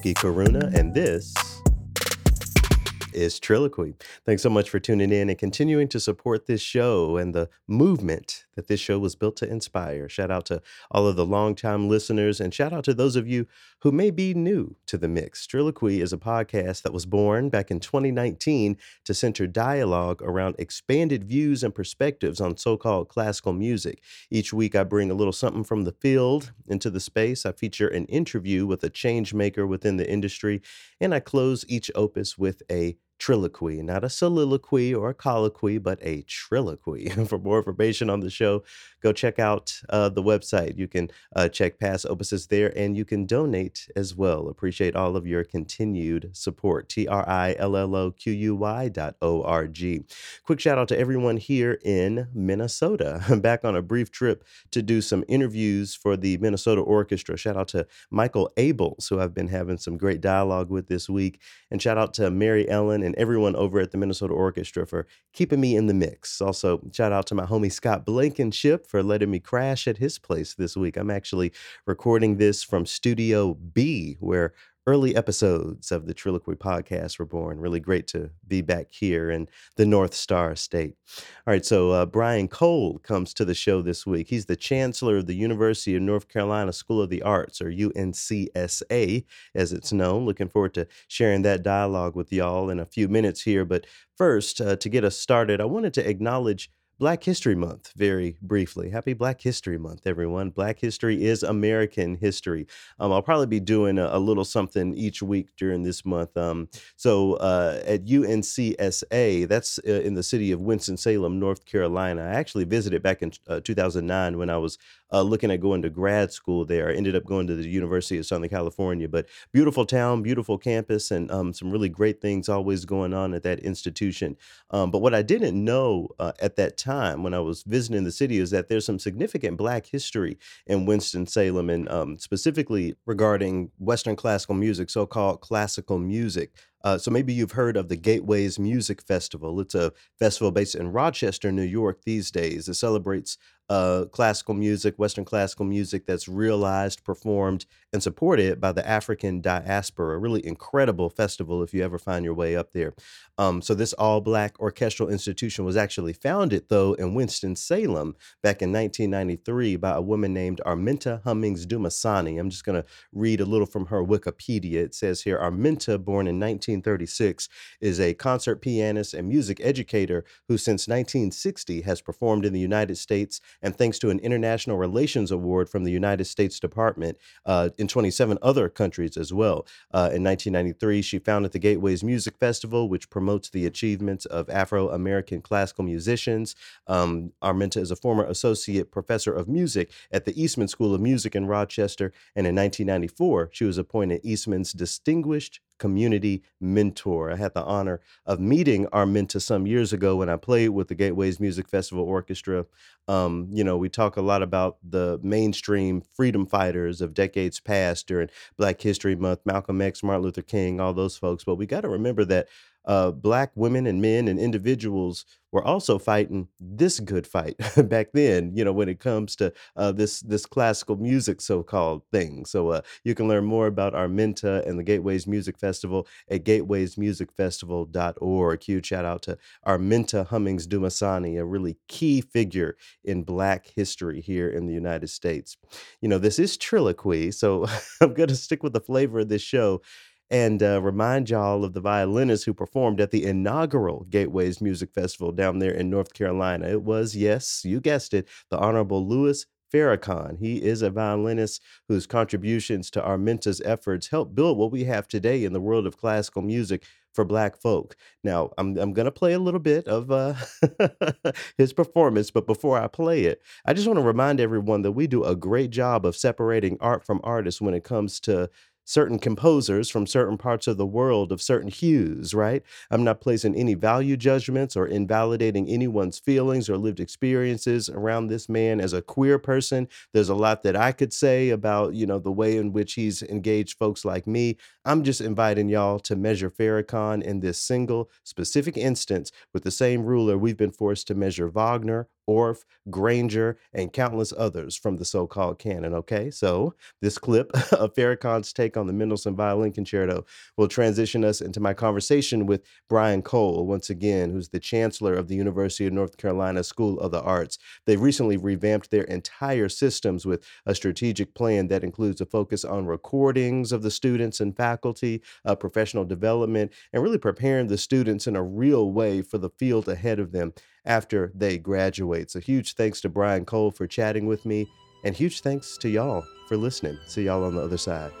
Loki Karuna, and this is Triloquy. Thanks so much for tuning in and continuing to support this show and the movement that this show was built to inspire. Shout out to all of the longtime listeners and shout out to those of you who may be new to the mix. Triloquy is a podcast that was born back in 2019 to center dialogue around expanded views and perspectives on so called classical music. Each week, I bring a little something from the field into the space. I feature an interview with a change maker within the industry, and I close each opus with a triloquy, not a soliloquy or a colloquy, but a triloquy. For more information on the show, go check out uh, the website. You can uh, check past opuses there and you can donate as well. Appreciate all of your continued support. T R I L L O Q U Y dot O R G. Quick shout out to everyone here in Minnesota. I'm back on a brief trip to do some interviews for the Minnesota Orchestra. Shout out to Michael Abels, who I've been having some great dialogue with this week. And shout out to Mary Ellen and everyone over at the Minnesota Orchestra for keeping me in the mix. Also, shout out to my homie Scott Blankenship for letting me crash at his place this week. I'm actually recording this from Studio B, where early episodes of the Triloquy podcast were born. Really great to be back here in the North Star State. All right, so uh, Brian Cole comes to the show this week. He's the chancellor of the University of North Carolina School of the Arts, or UNCSA as it's known. Looking forward to sharing that dialogue with y'all in a few minutes here. But first, uh, to get us started, I wanted to acknowledge Black History Month, very briefly. Happy Black History Month, everyone. Black history is American history. Um, I'll probably be doing a, a, little something each week during this month. Um, so uh, at UNCSA, that's uh, in the city of Winston-Salem, North Carolina. I actually visited back in uh, 2009 when I was uh, looking at going to grad school there. I ended up going to the University of Southern California, but beautiful town, beautiful campus, and um, some really great things always going on at that institution. Um, but what I didn't know uh, at that time when I was visiting the city is that there's some significant Black history in Winston-Salem, and um, specifically regarding Western classical music, so called classical music. Uh, so maybe you've heard of the Gateways Music Festival. It's a festival based in Rochester, New York these days. It celebrates uh, classical music, Western classical music that's realized, performed, and supported by the African diaspora. A really incredible festival if you ever find your way up there. Um, so, this all black orchestral institution was actually founded, though, in Winston-Salem back in 1993 by a woman named Armenta Hummings Dumisani. I'm just going to read a little from her Wikipedia. It says here Armenta, born in 1936, is a concert pianist and music educator who, since 1960, has performed in the United States and thanks to an International Relations Award from the United States Department uh, in 27 other countries as well. Uh, in 1993, she founded the Gateways Music Festival, which promotes the achievements of Afro American classical musicians. Um, Armenta is a former associate professor of music at the Eastman School of Music in Rochester, and in 1994, she was appointed Eastman's Distinguished community mentor. I had the honor of meeting Armenta some years ago when I played with the Gateways Music Festival Orchestra. Um, you know, we talk a lot about the mainstream freedom fighters of decades past during Black History Month, Malcolm X, Martin Luther King, all those folks. But we got to remember that uh, black women and men and individuals were also fighting this good fight back then. You know, when it comes to uh, this this classical music so called thing. So uh, you can learn more about Armenta and the Gateways Music Festival at gatewaysmusicfestival.org. Huge shout out to Armenta Hummings Dumisani, a really key figure in Black history here in the United States. You know, this is Triloquy, so I'm going to stick with the flavor of this show and uh, remind y'all of the violinist who performed at the inaugural Gateways Music Festival down there in North Carolina. It was, yes, you guessed it, the Honorable Louis Farrakhan. He is a violinist whose contributions to Armenta's efforts helped build what we have today in the world of classical music for Black folk. Now, I'm I'm gonna play a little bit of uh, his performance, but before I play it, I just want to remind everyone that we do a great job of separating art from artists when it comes to certain composers from certain parts of the world of certain hues, right? I'm not placing any value judgments or invalidating anyone's feelings or lived experiences around this man as a queer person. There's a lot that I could say about, you know, the way in which he's engaged folks like me. I'm just inviting y'all to measure Farrakhan in this single specific instance with the same ruler we've been forced to measure Wagner Orff, Granger, and countless others from the so called canon. Okay, so this clip of Farrakhan's take on the Mendelssohn Violin Concerto will transition us into my conversation with Brian Cole, once again, who's the chancellor of the University of North Carolina School of the Arts. They've recently revamped their entire systems with a strategic plan that includes a focus on recordings of the students and faculty, uh, professional development, and really preparing the students in a real way for the field ahead of them after they graduate. So, huge thanks to Brian Cole for chatting with me, and huge thanks to y'all for listening. See y'all on the other side.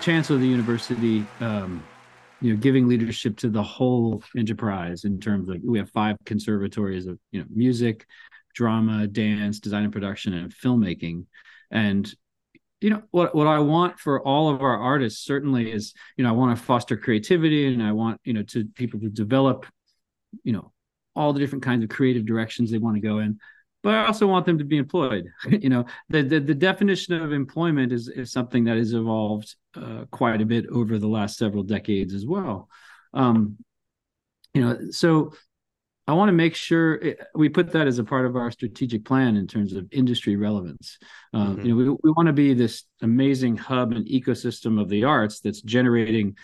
Chancellor of the university, um, you know, giving leadership to the whole enterprise in terms of we have five conservatories of you know music, drama, dance, design and production, and filmmaking, and you know what what I want for all of our artists certainly is you know I want to foster creativity and I want you know to people to develop you know all the different kinds of creative directions they want to go in but I also want them to be employed. you know, the, the, the definition of employment is is something that has evolved uh, quite a bit over the last several decades as well. Um, you know, so I want to make sure it, we put that as a part of our strategic plan in terms of industry relevance. Um, mm-hmm. You know, we, we want to be this amazing hub and ecosystem of the arts that's generating,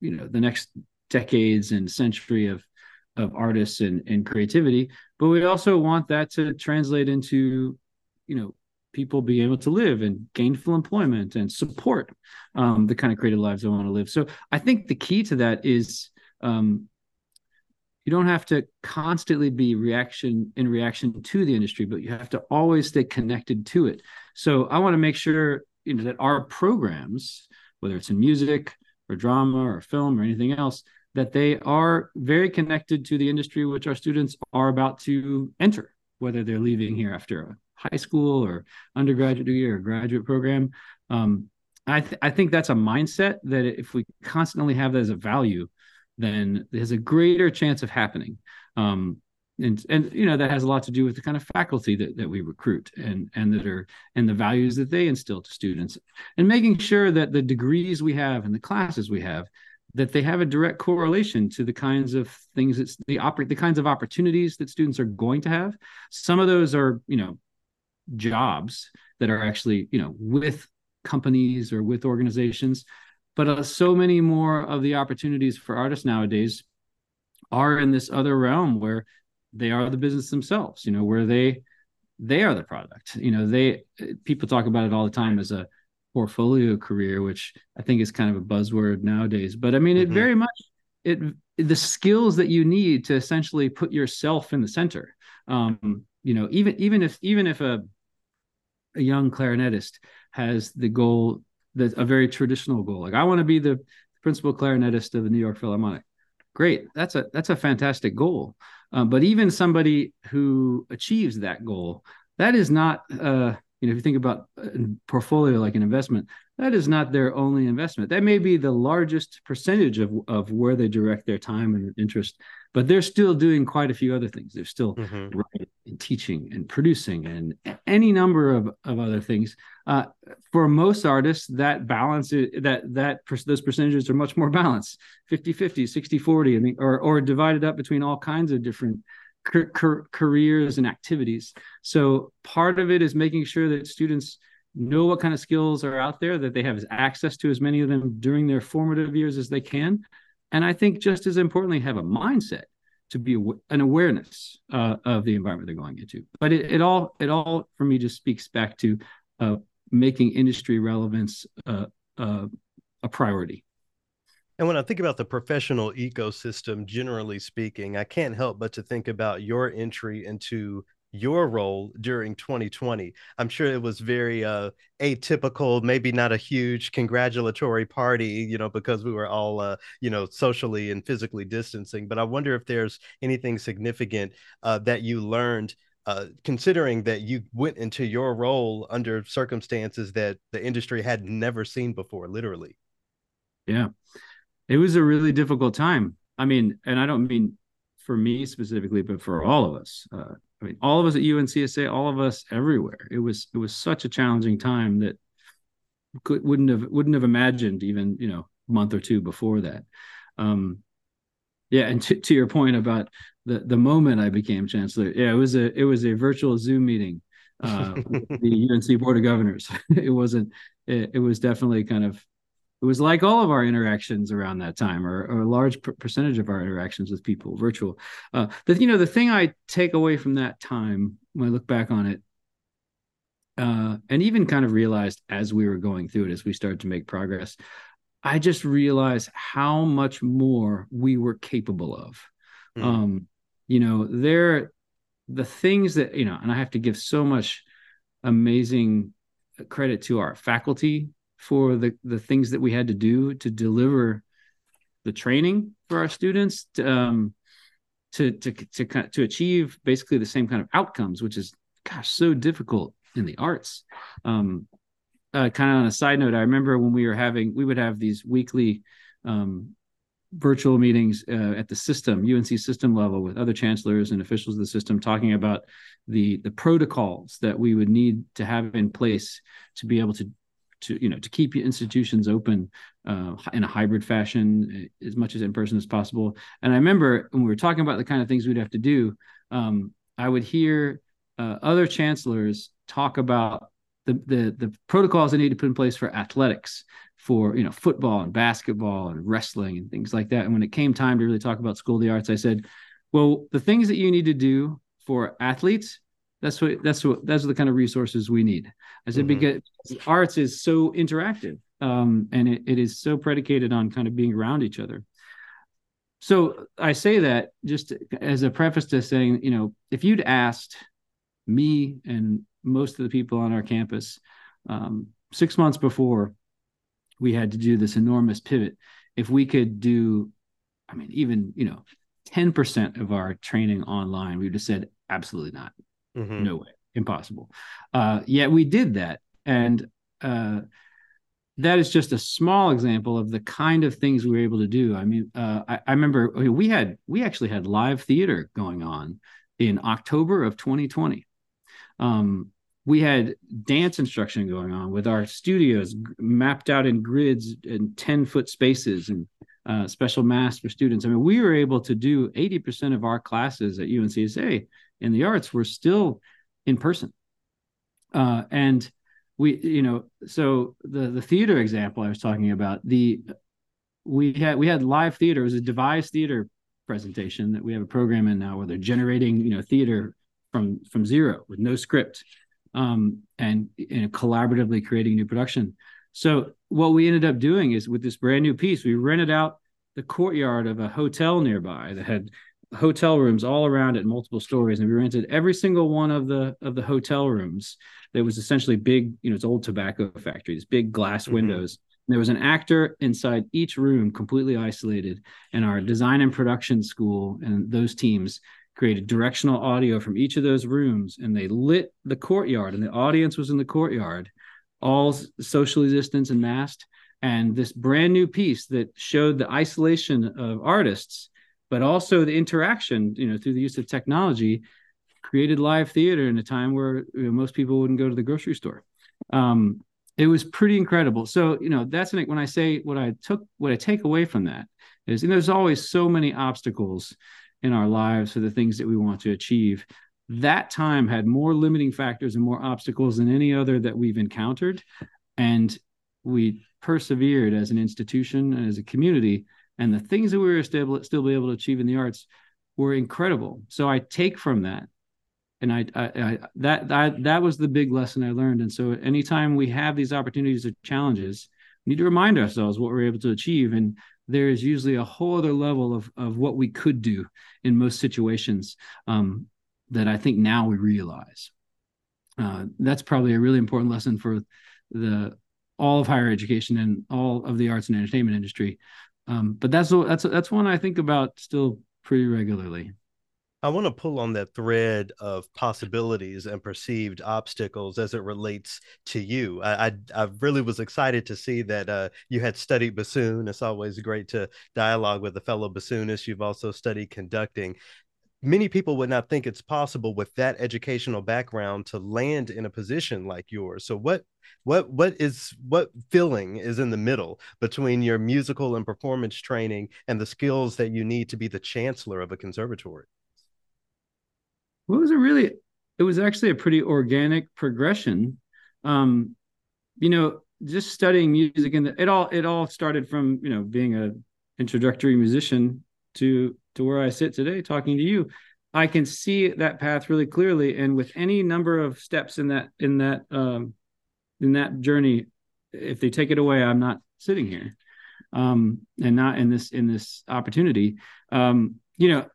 you know, the next decades and century of of artists and, and creativity but we also want that to translate into you know people being able to live and gainful employment and support um, the kind of creative lives they want to live. So i think the key to that is um, you don't have to constantly be reaction in reaction to the industry but you have to always stay connected to it. So i want to make sure you know that our programs whether it's in music or drama or film or anything else that they are very connected to the industry which our students are about to enter, whether they're leaving here after a high school or undergraduate degree or graduate program. Um, I, th- I think that's a mindset that if we constantly have that as a value, then there's a greater chance of happening. Um, and and you know that has a lot to do with the kind of faculty that, that we recruit and and that are and the values that they instill to students and making sure that the degrees we have and the classes we have that they have a direct correlation to the kinds of things that the operate the kinds of opportunities that students are going to have. Some of those are you know jobs that are actually you know with companies or with organizations but uh, so many more of the opportunities for artists nowadays are in this other realm where they are the business themselves you know where they they are the product. You know they people talk about it all the time as a portfolio career, which I think is kind of a buzzword nowadays. But I mean, it mm-hmm. very much it the skills that you need to essentially put yourself in the center. Um, you know, even even if even if a a young clarinetist has the goal that a very traditional goal, like I want to be the principal clarinetist of the New York Philharmonic. Great, that's a that's a fantastic goal. Um, but even somebody who achieves that goal, that is not uh, you know if you think about a portfolio like an investment that is not their only investment. That may be the largest percentage of, of where they direct their time and interest but they're still doing quite a few other things. They're still mm-hmm. writing and teaching and producing and any number of, of other things. Uh, for most artists that balance that that those percentages are much more balanced 50 50 60 40 I mean, or, or divided up between all kinds of different careers and activities. So part of it is making sure that students know what kind of skills are out there, that they have access to as many of them during their formative years as they can. And I think just as importantly, have a mindset to be an awareness uh, of the environment they're going into. But it, it all it all for me just speaks back to uh, making industry relevance uh, uh a priority. And when I think about the professional ecosystem, generally speaking, I can't help but to think about your entry into your role during 2020. I'm sure it was very uh, atypical, maybe not a huge congratulatory party, you know, because we were all, uh, you know, socially and physically distancing. But I wonder if there's anything significant uh, that you learned. Uh, considering that you went into your role under circumstances that the industry had never seen before, literally. Yeah, it was a really difficult time. I mean, and I don't mean for me specifically, but for all of us. Uh, I mean, all of us at UNCSA, all of us everywhere. It was it was such a challenging time that could wouldn't have wouldn't have imagined even you know a month or two before that. Um, yeah, and to, to your point about the the moment I became chancellor, yeah, it was a it was a virtual Zoom meeting uh, with the UNC Board of Governors. it wasn't. It, it was definitely kind of it was like all of our interactions around that time or, or a large per- percentage of our interactions with people virtual uh, the you know the thing i take away from that time when i look back on it uh, and even kind of realized as we were going through it as we started to make progress i just realized how much more we were capable of mm. um, you know there the things that you know and i have to give so much amazing credit to our faculty for the the things that we had to do to deliver the training for our students to, um, to to to to achieve basically the same kind of outcomes, which is gosh so difficult in the arts. Um, uh, kind of on a side note, I remember when we were having we would have these weekly um, virtual meetings uh, at the system UNC system level with other chancellors and officials of the system talking about the the protocols that we would need to have in place to be able to to you know to keep your institutions open uh, in a hybrid fashion eh, as much as in person as possible. And I remember when we were talking about the kind of things we'd have to do, um, I would hear uh, other chancellors talk about the, the the protocols they need to put in place for athletics, for you know football and basketball and wrestling and things like that. And when it came time to really talk about School of the Arts, I said, well, the things that you need to do for athletes that's what that's what that's the kind of resources we need. I said mm-hmm. because arts is so interactive um, and it, it is so predicated on kind of being around each other. So I say that just as a preface to saying, you know, if you'd asked me and most of the people on our campus um, six months before we had to do this enormous pivot, if we could do, I mean, even you know, ten percent of our training online, we would have said absolutely not. Mm-hmm. No way, impossible. Uh, yet we did that, and uh, that is just a small example of the kind of things we were able to do. I mean, uh, I, I, remember we had we actually had live theater going on in October of 2020. Um, we had dance instruction going on with our studios mapped out in grids and 10 foot spaces and uh, special masks for students. I mean, we were able to do 80% of our classes at UNCSA in the arts were still in person. Uh, and we, you know, so the the theater example I was talking about, the we had we had live theater. It was a devised theater presentation that we have a program in now where they're generating, you know, theater from from zero with no script, um, and know, collaboratively creating new production. So what we ended up doing is with this brand new piece, we rented out the courtyard of a hotel nearby that had hotel rooms all around it, multiple stories, and we rented every single one of the of the hotel rooms. There was essentially big, you know, it's old tobacco factories, big glass mm-hmm. windows. There was an actor inside each room, completely isolated. And our design and production school and those teams created directional audio from each of those rooms, and they lit the courtyard, and the audience was in the courtyard, all socially distanced and masked. And this brand new piece that showed the isolation of artists but also the interaction, you know, through the use of technology, created live theater in a time where you know, most people wouldn't go to the grocery store. Um, it was pretty incredible. So, you know, that's an, when I say what I took, what I take away from that is, know, there's always so many obstacles in our lives for the things that we want to achieve. that time had more limiting factors and more obstacles than any other that we've encountered and we persevered as an institution and as a community and the things that we were still, still be able to achieve in the arts were incredible so i take from that and I, I, I that that that was the big lesson i learned and so anytime we have these opportunities or challenges we need to remind ourselves what we're able to achieve and there is usually a whole other level of of what we could do in most situations um, that I think now we realize. Uh, that's probably a really important lesson for the all of higher education and all of the arts and entertainment industry. Um, but that's that's that's one I think about still pretty regularly. I want to pull on that thread of possibilities and perceived obstacles as it relates to you. I, I, I really was excited to see that uh, you had studied bassoon. It's always great to dialogue with a fellow bassoonist. You've also studied conducting many people would not think it's possible with that educational background to land in a position like yours. So what what what is what feeling is in the middle between your musical and performance training and the skills that you need to be the chancellor of a conservatory? Well, it was a really it was actually a pretty organic progression. Um you know just studying music and it all it all started from you know being a introductory musician to to where I sit today talking to you, I can see that path really clearly. And with any number of steps in that in that um, in that journey, if they take it away, I'm not sitting here, um, and not in this in this opportunity. Um, you know,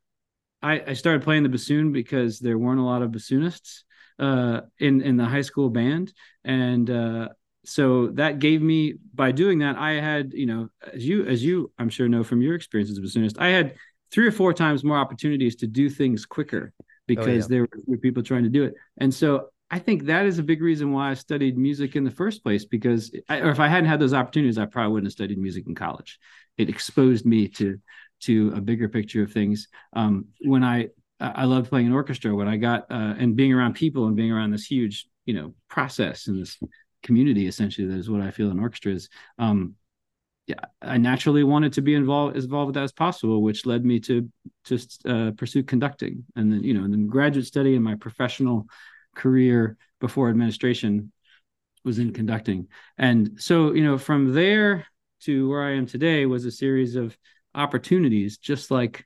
I, I started playing the bassoon because there weren't a lot of bassoonists uh, in in the high school band, and uh, so that gave me by doing that i had you know as you as you i'm sure know from your experience as a bassoonist i had three or four times more opportunities to do things quicker because oh, yeah. there were people trying to do it. And so I think that is a big reason why I studied music in the first place. Because, I, or if I hadn't had those opportunities, I probably wouldn't have studied music in college. It exposed me to to a bigger picture of things. Um, when I I loved playing an orchestra, when I got uh, and being around people and being around this huge you know process and this community essentially that is what I feel in orchestras. Um, yeah, I naturally wanted to be involved as involved with that as possible, which led me to just uh, pursue conducting, and then you know, and then graduate study and my professional career before administration was in conducting, and so you know, from there to where I am today was a series of opportunities, just like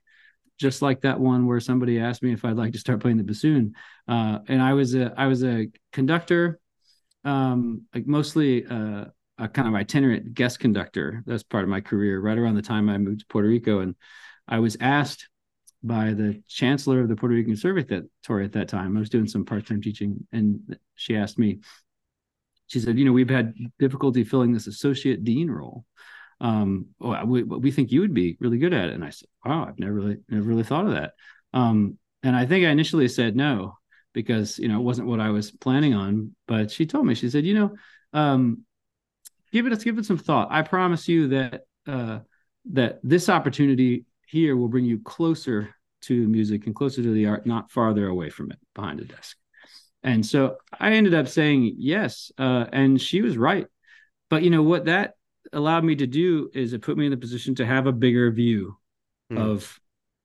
just like that one where somebody asked me if I'd like to start playing the bassoon, uh, and I was a I was a conductor, um, like mostly. Uh, a kind of itinerant guest conductor. That's part of my career. Right around the time I moved to Puerto Rico, and I was asked by the chancellor of the Puerto Rican Conservatory at that time. I was doing some part-time teaching, and she asked me. She said, "You know, we've had difficulty filling this associate dean role. Um, oh, we, we think you would be really good at it." And I said, "Wow, I've never really never really thought of that." Um, and I think I initially said no because you know it wasn't what I was planning on. But she told me, she said, "You know." Um, give it us, give it some thought. I promise you that uh, that this opportunity here will bring you closer to music and closer to the art, not farther away from it behind the desk. And so I ended up saying yes, uh, and she was right. But you know what that allowed me to do is it put me in the position to have a bigger view mm. of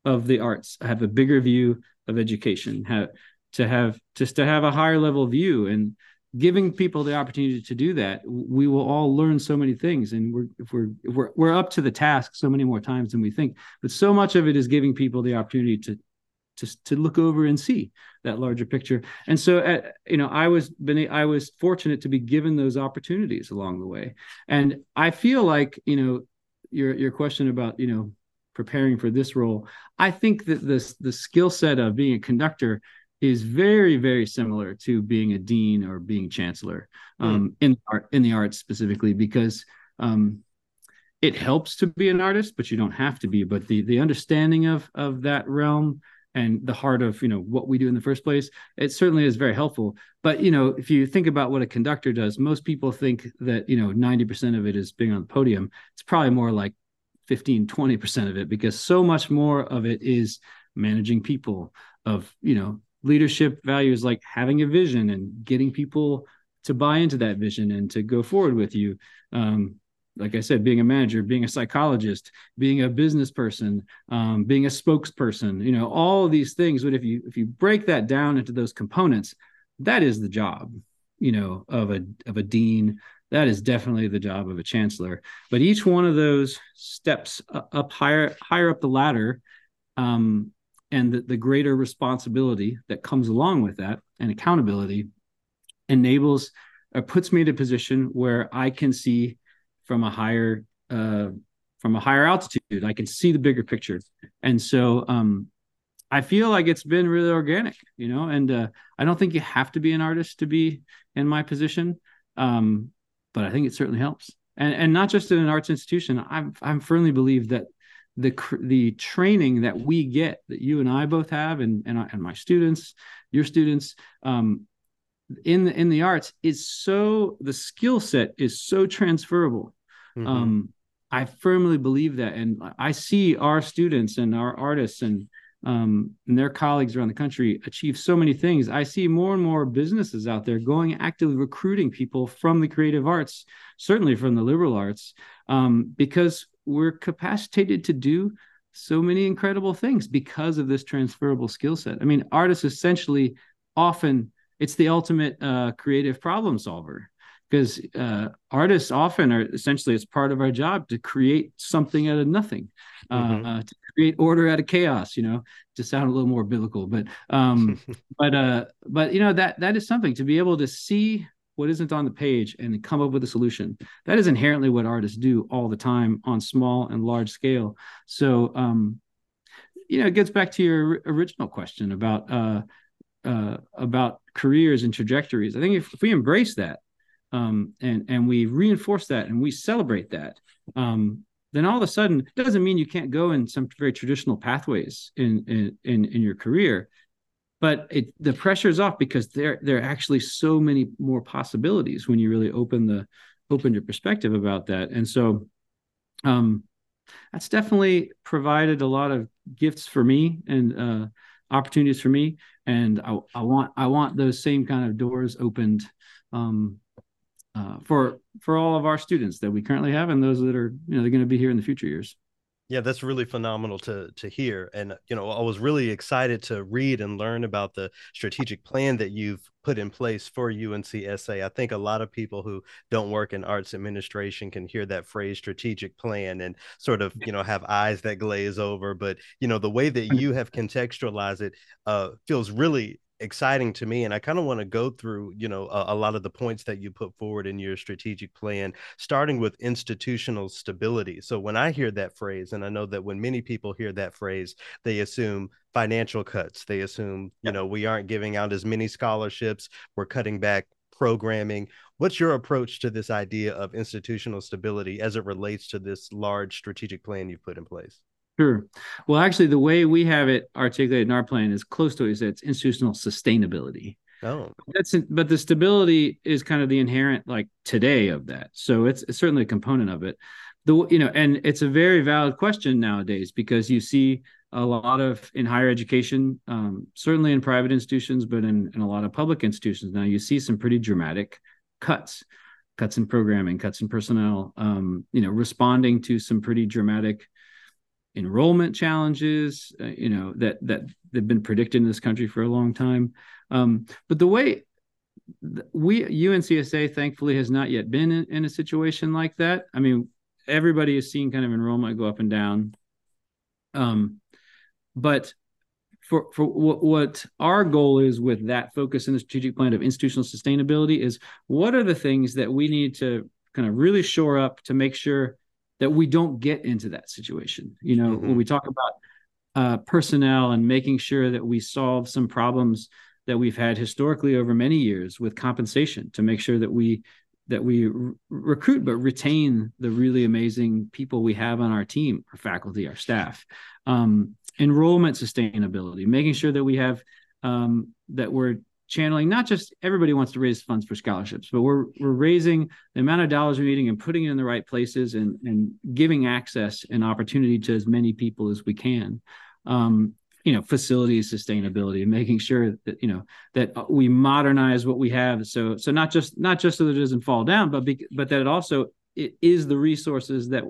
of the arts, have a bigger view of education, have to have just to have a higher level view. And giving people the opportunity to do that we will all learn so many things. And we're if we're if we're, we're up to the task so many more times than we think. But so much of it is giving people the opportunity to to, to look over and see that larger picture. And so uh, you know i was been i was fortunate to be given those opportunities along the way. And i feel like you know your your question about you know preparing for this role i think that this the skill set of being a conductor is very very similar to being a dean or being chancellor hmm. um, mm. in art in the arts specifically because um, it helps to be an artist but you don't have to be but the the understanding of of that realm and the heart of you know what we do in the first place it certainly is very helpful but you know if you think about what a conductor does most people think that you know 90% of it is being on the podium it's probably more like 15 20% of it because so much more of it is managing people of you know leadership values like having a vision and getting people to buy into that vision and to go forward with you um, like I said, being a manager, being a psychologist, being a business person, um, being a spokesperson, you know, all of these things. But if you if you break that down into those components, that is the job, you know, of a of a dean. That is definitely the job of a chancellor. But each one of those steps up higher higher up the ladder, um, and the, greater responsibility that comes along with that and accountability enables or puts me in a position where I can see from a higher uh, from a higher altitude. I can see the bigger picture, and so um, I feel like it's been really organic, you know. And uh, I don't think you have to be an artist to be in my position, um, but I think it certainly helps. And and not just in an arts institution. I'm I'm firmly believe that the the training that we get that you and I both have, and and, and my students, your students, um, in the in the arts is so the skill set is so transferable Mm-hmm. Um, I firmly believe that, and I see our students and our artists and um, and their colleagues around the country achieve so many things. I see more and more businesses out there going actively recruiting people from the creative arts, certainly from the liberal arts, um, because we're capacitated to do so many incredible things because of this transferable skill set. I mean, artists essentially often it's the ultimate uh, creative problem solver because uh, artists often are essentially it's part of our job to create something out of nothing uh, mm-hmm. uh, to create order out of chaos you know to sound a little more biblical but um but uh but you know that that is something to be able to see what isn't on the page and come up with a solution. That is inherently what artists do all the time on small and large scale. So um you know it gets back to your original question about uh uh about careers and trajectories. I think if, if we embrace that um, and and we reinforce that and we celebrate that, um, then all of a sudden it doesn't mean you can't go in some very traditional pathways in in in, in your career, but it the pressure is off because there there are actually so many more possibilities when you really open the open your perspective about that, and so. Um, that's definitely provided a lot of gifts for me and uh, opportunities for me and I, I, want i want those same kind of doors opened um, uh, for for all of our students that we currently have and those that are you know they're going to be here in the future years yeah that's really phenomenal to to hear and you know i was really excited to read and learn about the strategic plan that you've put in place for UNCSA. I think a lot of people who don't work in arts administration can hear that phrase strategic plan and sort of, you know, have eyes that glaze over. But, you know, the way that you have contextualized it uh, feels really exciting to me and i kind of want to go through you know a, a, lot of the points that you put forward in your strategic plan starting with institutional stability. So when i hear that phrase and i know that when many people hear that phrase they assume financial cuts they assume you know we aren't giving out as many scholarships we're cutting back programming. What's your approach to this idea of institutional stability as it relates to this large strategic plan you've put in place Sure. Well, actually, the way we have it articulated in our plan is close to it. It's institutional sustainability. Oh, that's but the stability is kind of the inherent like today of that. So it's, it's certainly a component of it. The you know, and it's a very valid question nowadays because you see a lot of in higher education, um, certainly in private institutions, but in, in a lot of public institutions now, you see some pretty dramatic cuts, cuts in programming, cuts in personnel. Um, you know, responding to some pretty dramatic enrollment challenges, uh, you know, that that they've been predicted in this country for a long time. Um, but the way we UNCSA thankfully has not yet been in, in, a situation like that. I mean, everybody has seen kind of enrollment go up and down. Um, but for for what, what our goal is with that focus in the strategic plan of institutional sustainability is what are the things that we need to kind of really shore up to make sure that we don't get into that situation. You know, mm-hmm. when we talk about uh, personnel and making sure that we solve some problems that we've had historically over many years with compensation to make sure that we that we r- recruit but retain the really amazing people we have on our team, our faculty, our staff. Um, enrollment sustainability, making sure that we have um, that we're channeling not just everybody wants to raise funds for scholarships but we're we're raising the amount of dollars we're needing and putting it in the right places and and giving access and opportunity to as many people as we can. Um, you know facilities sustainability and making sure that you know that we modernize what we have. So so not just not just so that it doesn't fall down but be, but that it also it is the resources that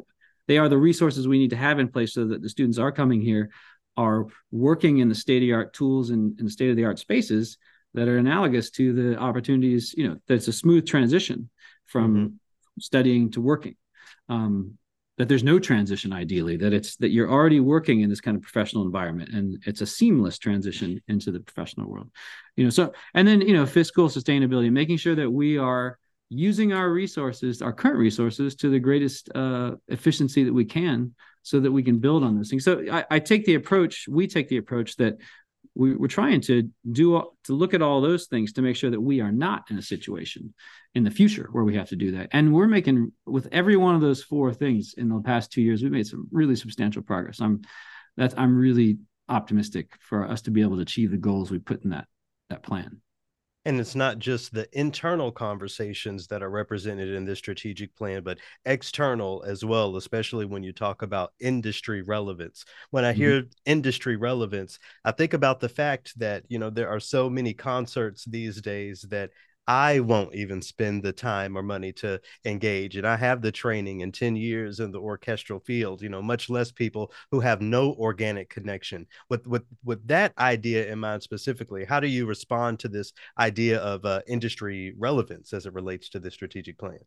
they are the resources we need to have in place so that the students are coming here are working in the state of the art tools and, and state of the art spaces that are analogous to the opportunities you know that's a smooth transition from mm-hmm. studying to working. Um, that there's no transition ideally that it's that you're already working in this kind of professional environment and it's a seamless transition into the professional world. You know so and then you know fiscal sustainability making sure that we are using our resources our current resources to the greatest uh, efficiency that we can so that we can build on those things. So I, I take the approach we take the approach that we, are trying to do to look at all those things to make sure that we are not in a situation in the future where we have to do that. And we're making with every one of those four things in the past two years we've made some really substantial progress. I'm that's i'm really optimistic for us to be able to achieve the goals we put in that that plan and it's not just the internal conversations that are represented in this strategic plan, but external as well, especially when you talk about industry relevance. When I mm-hmm. hear industry relevance, I think about the fact that, you know, there are so many concerts these days that I won't even spend the time or money to engage. And I have the training in 10 years in the orchestral field, you know, much less people who have no organic connection. With with with that idea in mind specifically, how do you respond to this idea of uh, industry relevance as it relates to the strategic plan?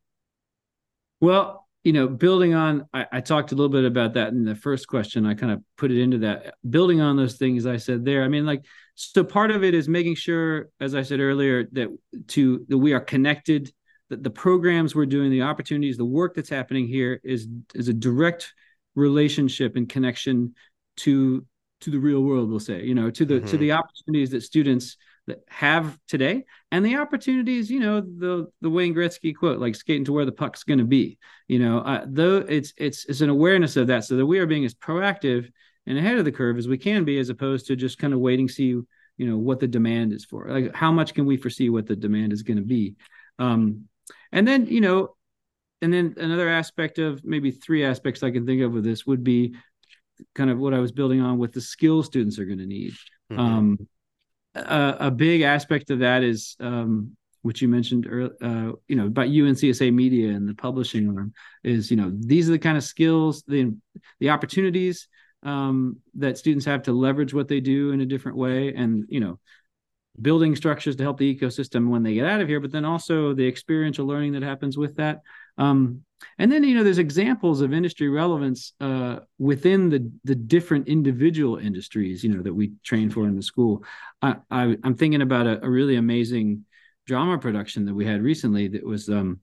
Well, you know, building on, I, I, talked a little bit about that in the first question. I kind of put it into that. Building on those things I said there. I mean, like, so part of it is making sure, as I said earlier, that to that we are connected, that the programs we're doing, the opportunities, the work that's happening here is is a direct relationship and connection to to the real world. We'll say, you know, to the mm-hmm. to the opportunities that students have today. And the opportunities you know the the wayne gretzky quote like skating to where the puck's going to be. You know uh, though it's it's it's an awareness of that so that we are being as proactive and ahead of the curve as we can be as opposed to just kind of waiting see you know what the demand is for. Like how much can we foresee what the demand is going to be? Um and then you know and then another aspect of maybe three aspects i can think of with this would be kind of what i was building on with the skills students are going to need. Mm-hmm. um a, big aspect of that is um, which you mentioned earlier, uh, you know, about UNCSA Media and the publishing arm is, you know, these are the kind of skills, the the opportunities um, that students have to leverage what they do in a different way, and you know, building structures to help the ecosystem when they get out of here, but then also the experiential learning that happens with that. Um, and then you know there's examples of industry relevance uh, within the the different individual industries you know that we train for in the school i, I am thinking about a, a, really amazing drama production that we had recently that was um,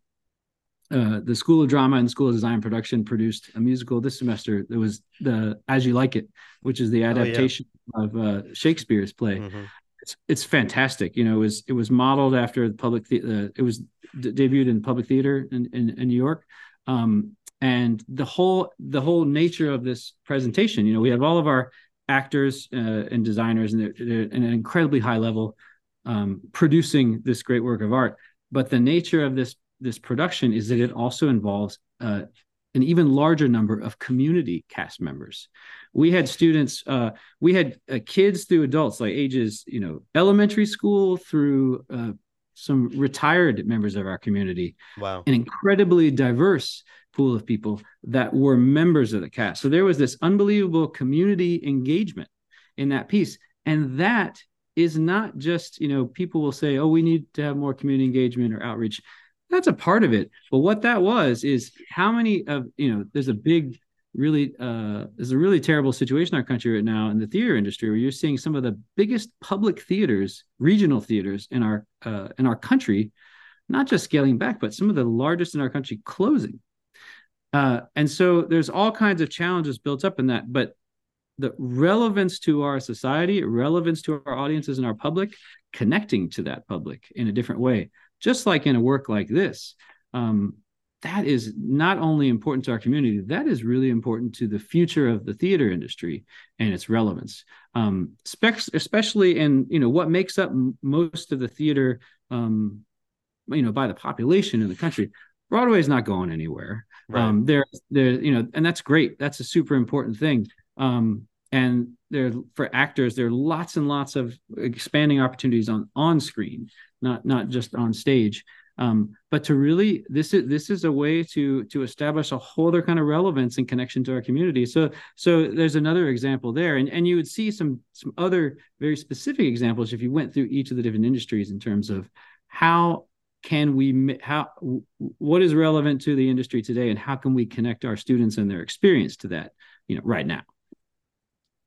uh, the school of drama and school of design production produced a musical this semester that was the as you like it which is the adaptation oh, yeah. of uh, shakespeare's play mm-hmm. It's it's fantastic you know it was it was modeled after the public the- uh, it was d- debuted in public theater in, in, in new york um, and the whole the whole nature of this presentation, you know, we have all of our actors uh, and designers, and they're, they're at an incredibly high level um, producing this great work of art. But the nature of this this production is that it also involves uh, an even larger number of community cast members. We had students, uh, we had uh, kids through adults, like ages, you know, elementary school through uh, some retired members of our community. Wow. An incredibly diverse pool of people that were members of the cast. So there was this unbelievable community engagement in that piece. And that is not just, you know, people will say, oh, we need to have more community engagement or outreach. That's a part of it. But what that was is how many of, you know, there's a big really uh, there's a really terrible situation in our country right now in the theater industry where you're seeing some of the biggest public theaters regional theaters in our uh, in our country not just scaling back but some of the largest in our country closing uh, and so there's all kinds of challenges built up in that but the relevance to our society relevance to our audiences and our public connecting to that public in a different way just like in a work like this um, that is not only important to our community that is really important to the future of the theater industry and its relevance. Um, especially in you know what makes up most of the theater um, you know by the population in the country broadway is not going anywhere. Right. um, there there you know and that's great. That's a super important thing. Um, and there for actors there are lots and lots of expanding opportunities on on screen not not just on stage. Um, but to really, this is this is a way to to establish a whole other kind of relevance and connection to our community. So so there's another example there, and and you would see some some other very specific examples if you went through each of the different industries in terms of how can we how what is relevant to the industry today and how can we connect our students and their experience to that you know right now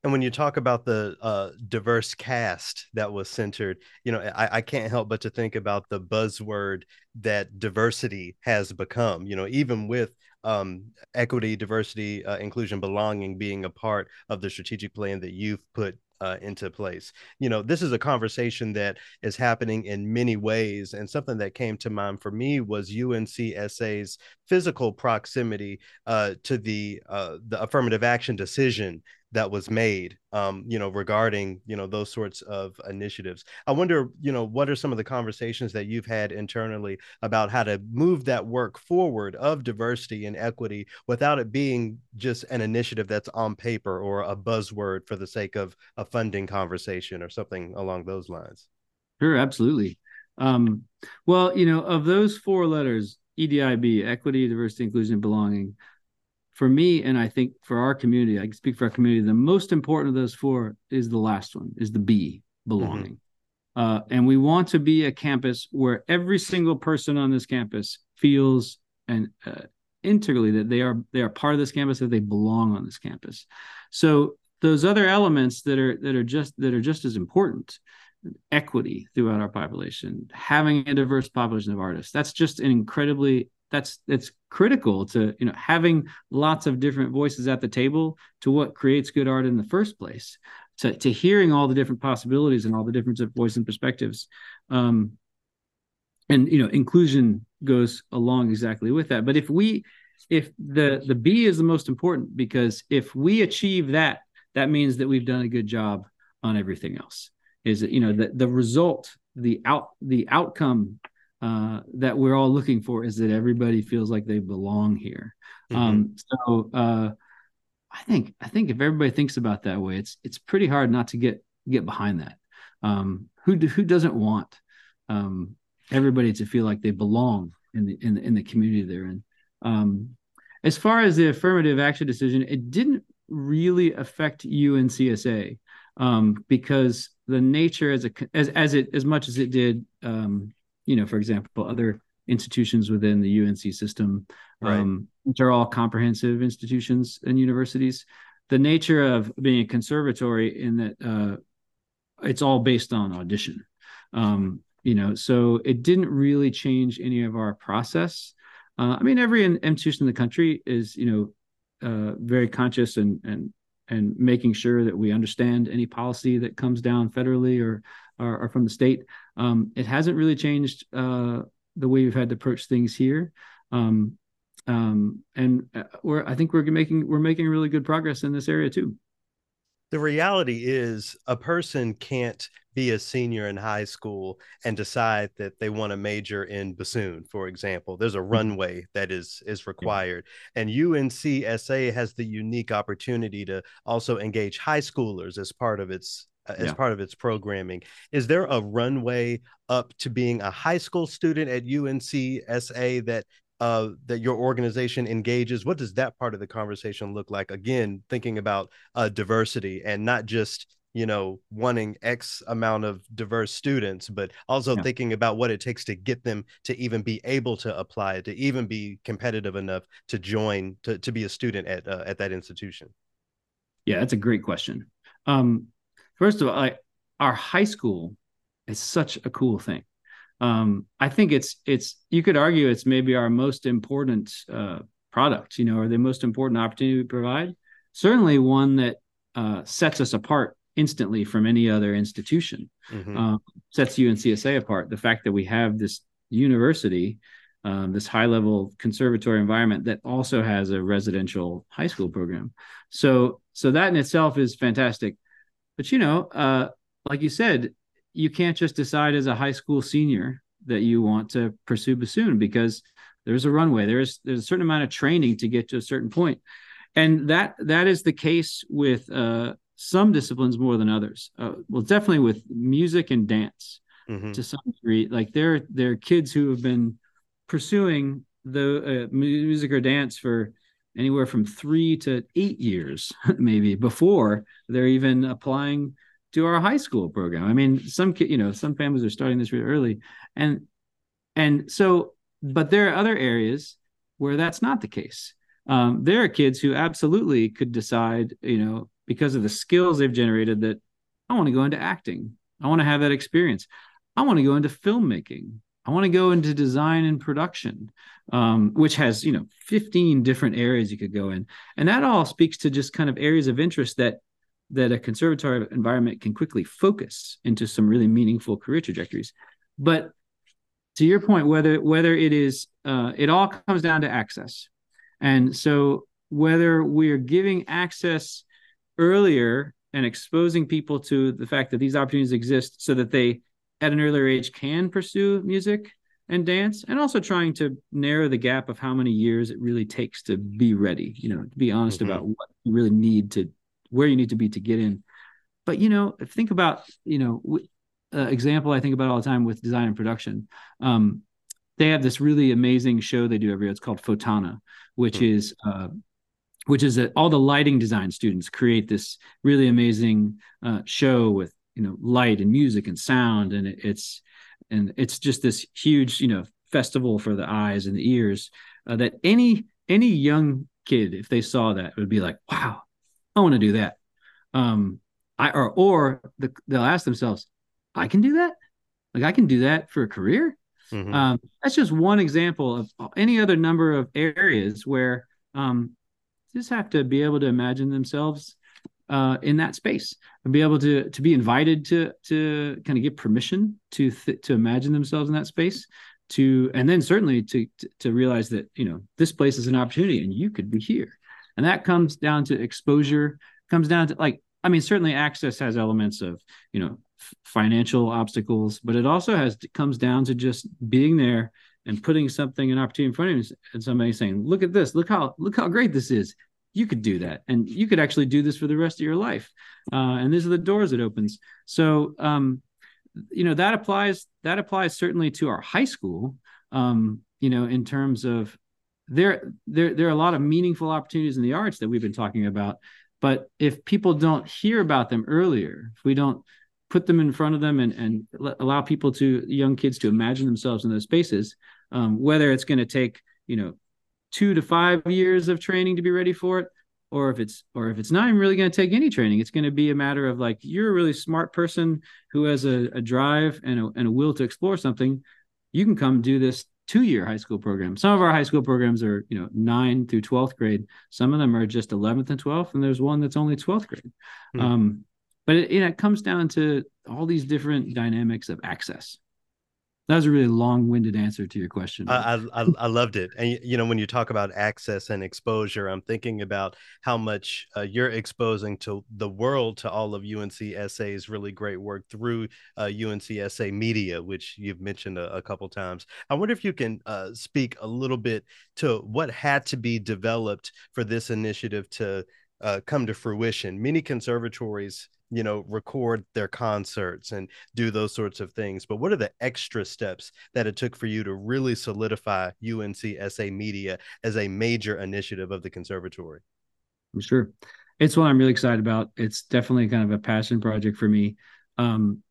and when you talk about the uh, diverse cast that was centered, you know, I, I, can't help but to think about the buzzword that diversity has become. You know, even with um, equity, diversity, uh, inclusion, belonging being a part of the strategic plan that you've put uh, into place. You know, this is a conversation that is happening in many ways. And something that came to mind for me was UNCSA's physical proximity uh, to the uh, the affirmative action decision that was made um, you know regarding you know those sorts of initiatives. I wonder you know what are some of the conversations that you've had internally about how to move that work forward of diversity and equity without it being just an initiative that's on paper or a buzzword for the sake of a funding conversation or something along those lines? Sure absolutely. Um, well you know of those four letters edib equity diversity inclusion belonging for me and i think for our community i can speak for our community the most important of those four is the last one is the b belonging mm-hmm. uh, and we want to be a campus where every single person on this campus feels and uh, integrally that they are they are part of this campus that they belong on this campus so those other elements that are that are just that are just as important equity throughout our population having a diverse population of artists that's just an incredibly that's it's critical to you know having lots of different voices at the table to what creates good art in the first place to, to hearing all the different possibilities and all the different voices and perspectives. Um, and you know inclusion goes along exactly with that. But if we if the the b is the most important because if we achieve that that means that we've done a good job on everything else. Is you know the the result the out the outcome uh, that we're all looking for is that everybody feels like they belong here. Mm-hmm. Um, so uh, I think I think if everybody thinks about that way, it's it's pretty hard not to get get behind that. Um, who who doesn't want um, everybody to feel like they belong in the in the, in the community they're in? Um, as far as the affirmative action decision, it didn't really affect UNCSA um, because the nature as a as as it as much as it did um, you know, for example, other institutions within the UNC system, right. um, which are all comprehensive institutions and universities. The nature of being a conservatory in that uh, it's all based on audition. Um, you know, so it didn't really change any of our process. Uh, I mean, every institution in the country is, you know, uh, very conscious and and and making sure that we understand any policy that comes down federally or or, or from the state. Um, it hasn't really changed uh, the way we've had to approach things here. Um, um, and uh, we're, I think we're making we're making really good progress in this area too. The reality is, a person can't be a senior in high school and decide that they want to major in bassoon for example there's a mm-hmm. runway that is is required and UNCSA has the unique opportunity to also engage high schoolers as part of its uh, as yeah. part of its programming. Is there a runway up to being a high school student at UNCSA that uh, that your organization engages? What does that part of the conversation look like? Again, thinking about uh, diversity and not just you know wanting X amount of diverse students, but also yeah. thinking about what it takes to get them to even be able to apply, to even be competitive enough to join, to to be a student at uh, at that institution. Yeah, that's a great question. Um, First of all, I, our high school is such a cool thing. Um, I think it's it's you could argue it's maybe our most important uh, product, you know, or the most important opportunity we provide. Certainly one that uh, sets us apart instantly from any other institution. Mm-hmm. Um, sets UNCSA apart. The fact that we have this university, um, this high level conservatory environment that also has a residential high school program. So so that in itself is fantastic. But you know, uh, like you said, you can't just decide as a high school senior that you want to pursue bassoon because there's a runway. There's there's a certain amount of training to get to a certain point, and that that is the case with uh, some disciplines more than others. Uh, well, definitely with music and dance mm-hmm. to some degree. Like there there are kids who have been pursuing the uh, music or dance for anywhere from three to eight years, maybe before they're even applying to our high school program. I mean, some you know some families are starting this really early, and and so, but there are other areas where that's not the case. Um, there are kids who absolutely could decide, you know, because of the skills they've generated, that I want to go into acting. I want to have that experience. I want to go into filmmaking. I want to go into design and production, um, which has you know 15 different areas you could go in, and that all speaks to just kind of areas of interest that that a conservatory environment can quickly focus into some really meaningful career trajectories. But to your point, whether whether it is uh, it all comes down to access, and so whether we're giving access earlier and exposing people to the fact that these opportunities exist so that they at an earlier age can pursue music and dance and also trying to narrow the gap of how many years it really takes to be ready you know to be honest mm-hmm. about what you really need to where you need to be to get in but you know think about you know uh, example i think about all the time with design and production um, they have this really amazing show they do every year it's called fotana which mm-hmm. is uh, which is that all the lighting design students create this really amazing uh, show with you know light and music and sound and it, it's and it's just this huge you know festival for the eyes and the ears uh, that any any young kid if they saw that would be like wow i want to do that. Um i or or the, they'll ask themselves i can do that? Like i can do that for a career? Mm-hmm. um that's just one example of any other number of areas where um just have to be able to imagine themselves uh, in that space and be able to to be invited to to kind of get permission to th- to imagine themselves in that space to and then certainly to, to to realize that you know this place is an opportunity and you could be here. And that comes down to exposure comes down to like i mean certainly access has elements of you know financial obstacles but it also has comes down to just being there and putting something an opportunity in front of you and somebody saying look at this. Look how look how great this is. You could do that and you could actually do this for the rest of your life. Uh, and these are the doors it opens. So um, you know that applies that applies certainly to our high school um, you know in terms of there there there are a lot of meaningful opportunities in the arts that we've been talking about but if people don't hear about them earlier if we don't put them in front of them and, and allow people to young kids to imagine themselves in those spaces um, whether it's going to take you know two to five years of training to be ready for it or if it's or if it's not even really going to take any training. It's going to be a matter of like you're a really smart person who has a, a drive and a, and a will to explore something. You can come do this two year high school program. Some of our high school programs are you know 9 through 12th grade. Some of them are just 11th and 12th and there's one that's only 12th grade. Mm-hmm. um, but it, it comes down to all these different dynamics of access that was a really long-winded answer to your question. I, I, I loved it, and you know when you talk about access and exposure, I'm thinking about how much uh, you're exposing to the world to all of UNCSA's really great work through uh, UNCSA Media, which you've mentioned a, a couple times. I wonder if you can uh, speak a little bit to what had to be developed for this initiative to uh, come to fruition. Many conservatories you know record their concerts and do those sorts of things but what are the extra steps that it took for you to really solidify UNCSA media as a major initiative of the conservatory i'm sure it's what i'm really excited about it's definitely kind of a passion project for me um,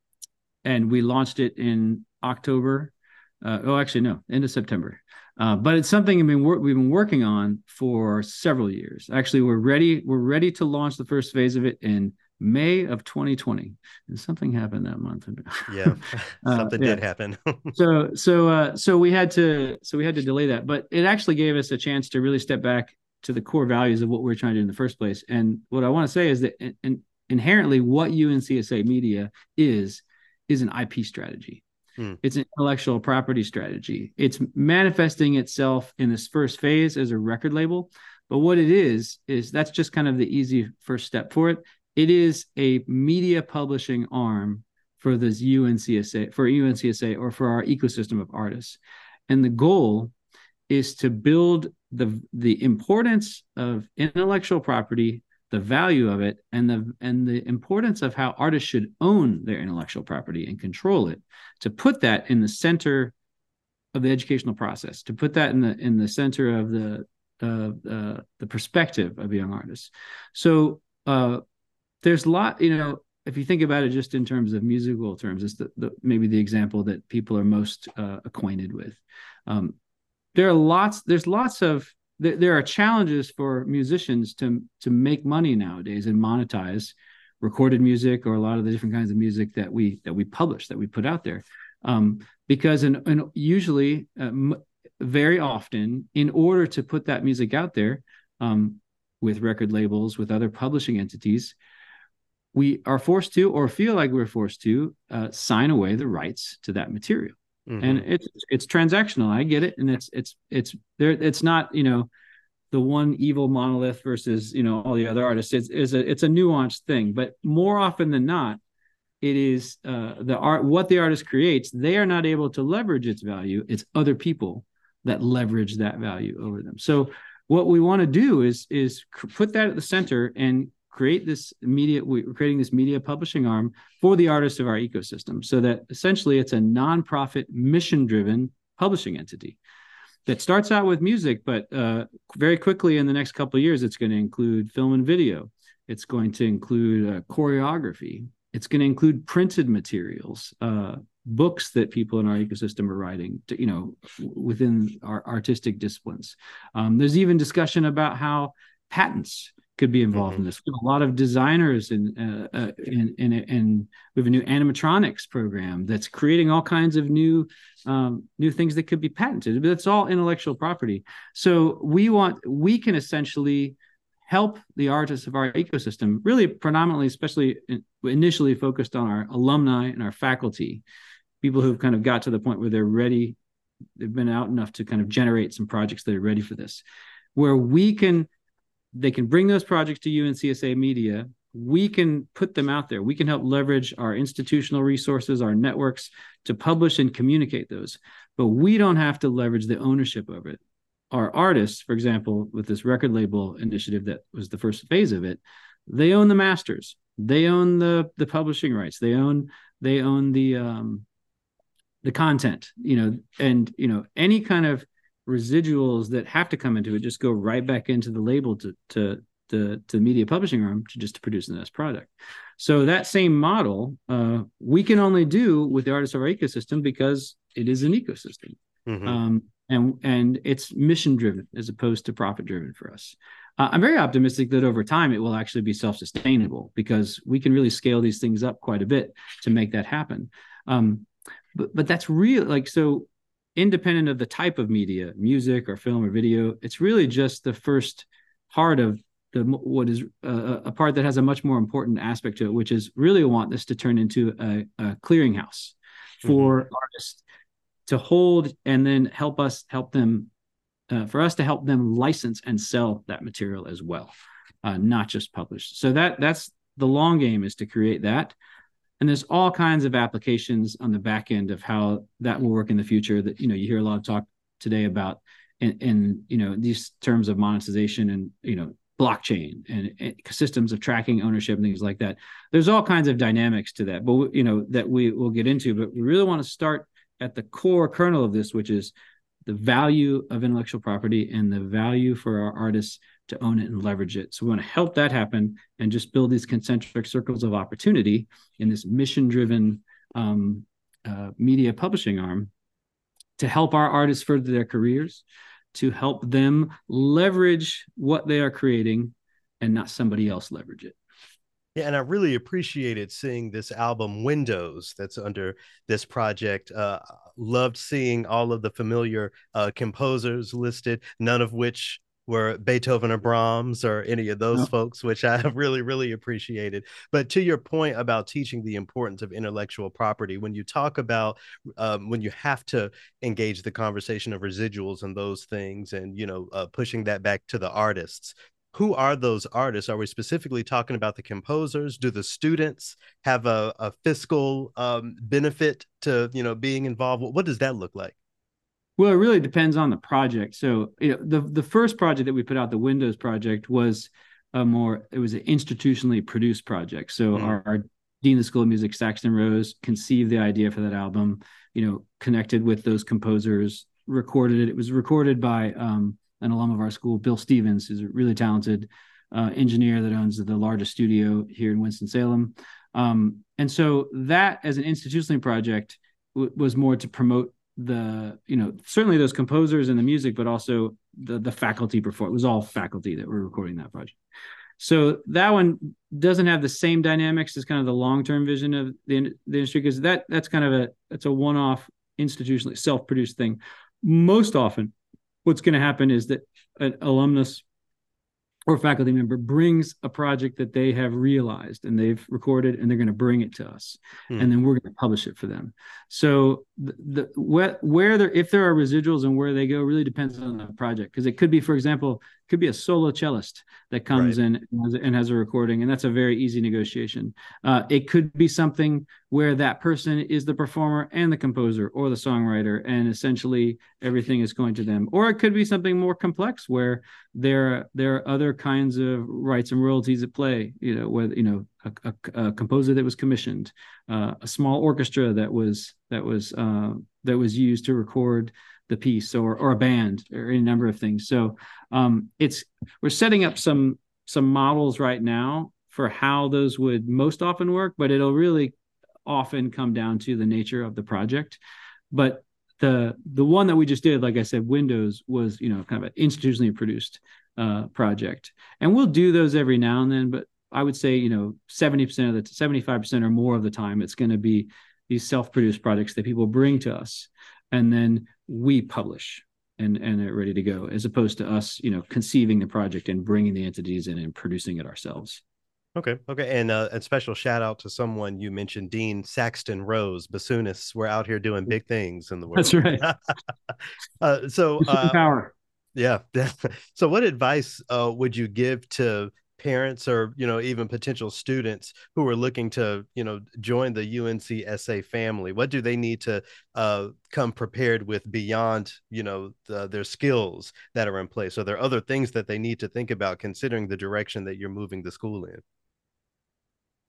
and we launched it in october uh, oh actually no end of september uh, but it's something I mean we've been working on for several years. Actually, we're ready. We're ready to launch the first phase of it in May of 2020, and something happened that month. yeah, something uh, yeah. did happen. so so uh, so we had to so we had to delay that, but it actually gave us a chance to really step back to the core values of what we are trying to do in the first place. And what I want to say is that in, in, inherently, what UNCSA Media is is an IP strategy. Hmm. It's an intellectual property strategy. It's manifesting itself in this first phase as a record label. But what it is, is that's just kind of the easy first step for it it is a media publishing arm for this UNCSA for UNCSA or for our ecosystem of artists. And the goal is to build the the importance of intellectual property, the value of it, and the and the importance of how artists should own their intellectual property and control it, to put that in the center of the educational process, to put that in the in the center of the uh, uh, the perspective of young artists. So uh, there's a lot, you know, if you think about it just in terms of musical terms, it's the, the maybe the example that people are most uh, acquainted with. Um, there are lots, there's lots of there, there are challenges for musicians to to make money nowadays and monetize recorded music or a lot of the different kinds of music that we that we publish that we put out there um, because and, usually uh, m- very often in order to put that music out there um, with record labels with other publishing entities we are forced to or feel like we're forced to uh, sign away the rights to that material. Mm-hmm. and it's it's transactional. I get it. And it's it's it's there it's not you know the one evil monolith versus you know all the other artists. It's, it's a it's a nuanced thing. But more often than not it is uh, the art what the artist creates they are not able to leverage its value. It's other people that leverage that value over them. So what we want to do is is put that at the center and create this media we're creating this media publishing arm for the artists of our ecosystem so that essentially it's a nonprofit mission driven publishing entity that starts out with music but uh, very quickly in the next couple of years it's going to include film and video. It's going to include uh, choreography. It's going to include printed materials uh, books that people in our ecosystem are writing to, you know within our artistic disciplines. Um, there's even discussion about how patents could be involved mm-hmm. in this. We have a lot of designers in, uh, uh, in, in, in, we have a new animatronics program that's creating all kinds of new, um, new things that could be patented, but it's all intellectual property. So we want, we can essentially help the artists of our ecosystem, really predominantly, especially in, initially focused on our alumni and our faculty, people who've kind of got to the point where they're ready, they've been out enough to kind of generate some projects that are ready for this, where we can they can bring those projects to UNCSA Media. We can put them out there. We can help leverage our institutional resources, our networks to publish and communicate those. But we don't have to leverage the ownership of it. Our artists, for example, with this record label initiative that was the first phase of it, they own the masters. They own the the publishing rights. They own they own the um, the content. You know, and you know any kind of residuals that have to come into it just go right back into the label to to to, to the media publishing arm to just to produce the next product. So that same model uh, we can only do with the artists of our ecosystem because it is an ecosystem, mm-hmm. um, and and it's mission driven as opposed to profit driven for us. Uh, I'm very optimistic that over time it will actually be self sustainable because we can really scale these things up quite a bit to make that happen. Um, but but that's real like so independent of the type of media, music or film or video, it's really just the first part of the what is uh, a part that has a much more important aspect to it, which is really want this to turn into a, a clearinghouse for mm-hmm. artists to hold and then help us help them uh, for us to help them license and sell that material as well, uh, not just publish. So that that's the long game is to create that and there's all kinds of applications on the back end of how that will work in the future that you know you hear a lot of talk today about in, in you know these terms of monetization and you know blockchain and, and, systems of tracking ownership and things like that. There's all kinds of dynamics to that but you know that we will get into but we really want to start at the core kernel of this which is the value of intellectual property and the value for our artists to own it and leverage it. So we want to help that happen and just build these concentric circles of opportunity in this mission driven um, uh, media publishing arm to help our artists further their careers, to help them leverage what they are creating and not somebody else leverage it. Yeah, and I really appreciated seeing this album Windows that's under this project. Uh, loved seeing all of the familiar uh, composers listed, none of which were Beethoven or Brahms or any of those no. folks, which I have really, really appreciated. But to your point about teaching the importance of intellectual property, when you talk about um, when you have to engage the conversation of residuals and those things, and you know, uh, pushing that back to the artists, who are those artists? Are we specifically talking about the composers? Do the students have a, a fiscal um, benefit to you know being involved? What does that look like? Well, it really depends on the project. So, you know, the the first project that we put out, the Windows project, was a more it was an institutionally produced project. So mm-hmm. our, our dean of the school of music saxton rose conceived the idea for that album you know connected with those composers recorded it it was recorded by um, an alum of our school bill stevens who's a really talented uh, engineer that owns the largest studio here in winston-salem um, and so that as an institutionally project w- was more to promote the you know certainly those composers and the music but also the the faculty perform it was all faculty that were recording that project. So that one doesn't have the same dynamics as kind of the long-term vision of the, the industry because that that's kind of a it's a one-off institutionally self-produced thing. Most often what's going to happen is that an alumnus or faculty member brings a project that they have realized and they've recorded and they're going to bring it to us. Hmm. and then we're going to publish it for them. So the, the where, where there if there are residuals and where they go really depends on the project. Because it could be for example could be a solo cellist that comes right. in and has, and has, a recording and that's a very easy negotiation uh, it could be something where that person is the performer and the composer or the songwriter and essentially everything is going to them or it could be something more complex where there there are other kinds of rights and royalties at play you know whether you know a, a, a composer that was commissioned uh, a small orchestra that was that was uh, that was used to record the piece or or a band or any number of things. So um, it's we're setting up some some models right now for how those would most often work but it'll really often come down to the nature of the project. But the the one that we just did like i said windows was you know kind of an institutionally produced uh, project. And we'll do those every now and then but i would say you know 70% of the 75% or more of the time it's going to be these self-produced projects that people bring to us and then we publish and and they're ready to go as opposed to us you know conceiving the project and bringing the entities in and producing it ourselves. Okay okay and uh, a special shout out to someone you mentioned dean saxton rose bassoonists we're out here doing big things in the world. That's right. Uh, so uh, power. yeah so what advice uh, would you give to parents or you know even potential students who are looking to you know join the UNCSA family what do they need to uh, come prepared with beyond you know the, their skills that are in place? Are there other things that they need to think about considering the direction that you're moving the school in?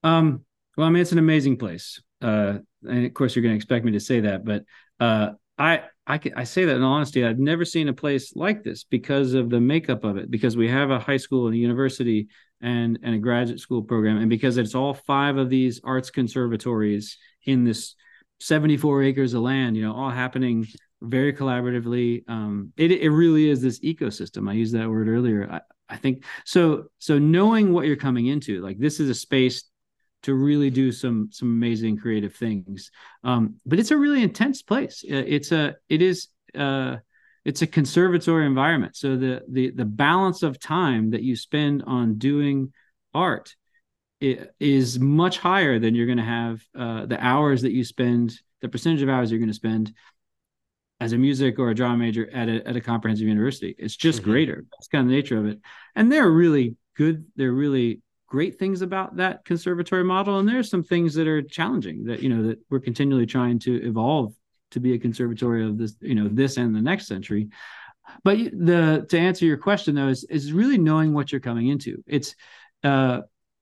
Um well i mean it's an amazing place uh and of course you're going to expect me to say that but uh I, I, I say that in honesty. I've never seen a place like this because of the makeup of it. Because we have a high school and a university and and a graduate school program, and because it's all five of these arts conservatories in this 74 acres of land, you know, all happening very collaboratively. Um, it it really is this ecosystem. I used that word earlier. I, I think so. So knowing what you're coming into, like this is a space to really do some some amazing creative things. Um, but it's a really intense place. Uh, it's a it is uh, it's a conservatory environment. So the the the balance of time that you spend on doing art is much higher than you're going to have uh, the hours that you spend the percentage of hours you're going to spend as a music or a drama major at a, at a comprehensive university it's just mm-hmm. greater that's kind of the nature of it and they're really good they're really great things about that conservatory model and there's some things that are challenging that you know that we're continually trying to evolve to be a conservatory of this you know this and the next century. But the to answer your question though is is really knowing what you're coming into. It's uh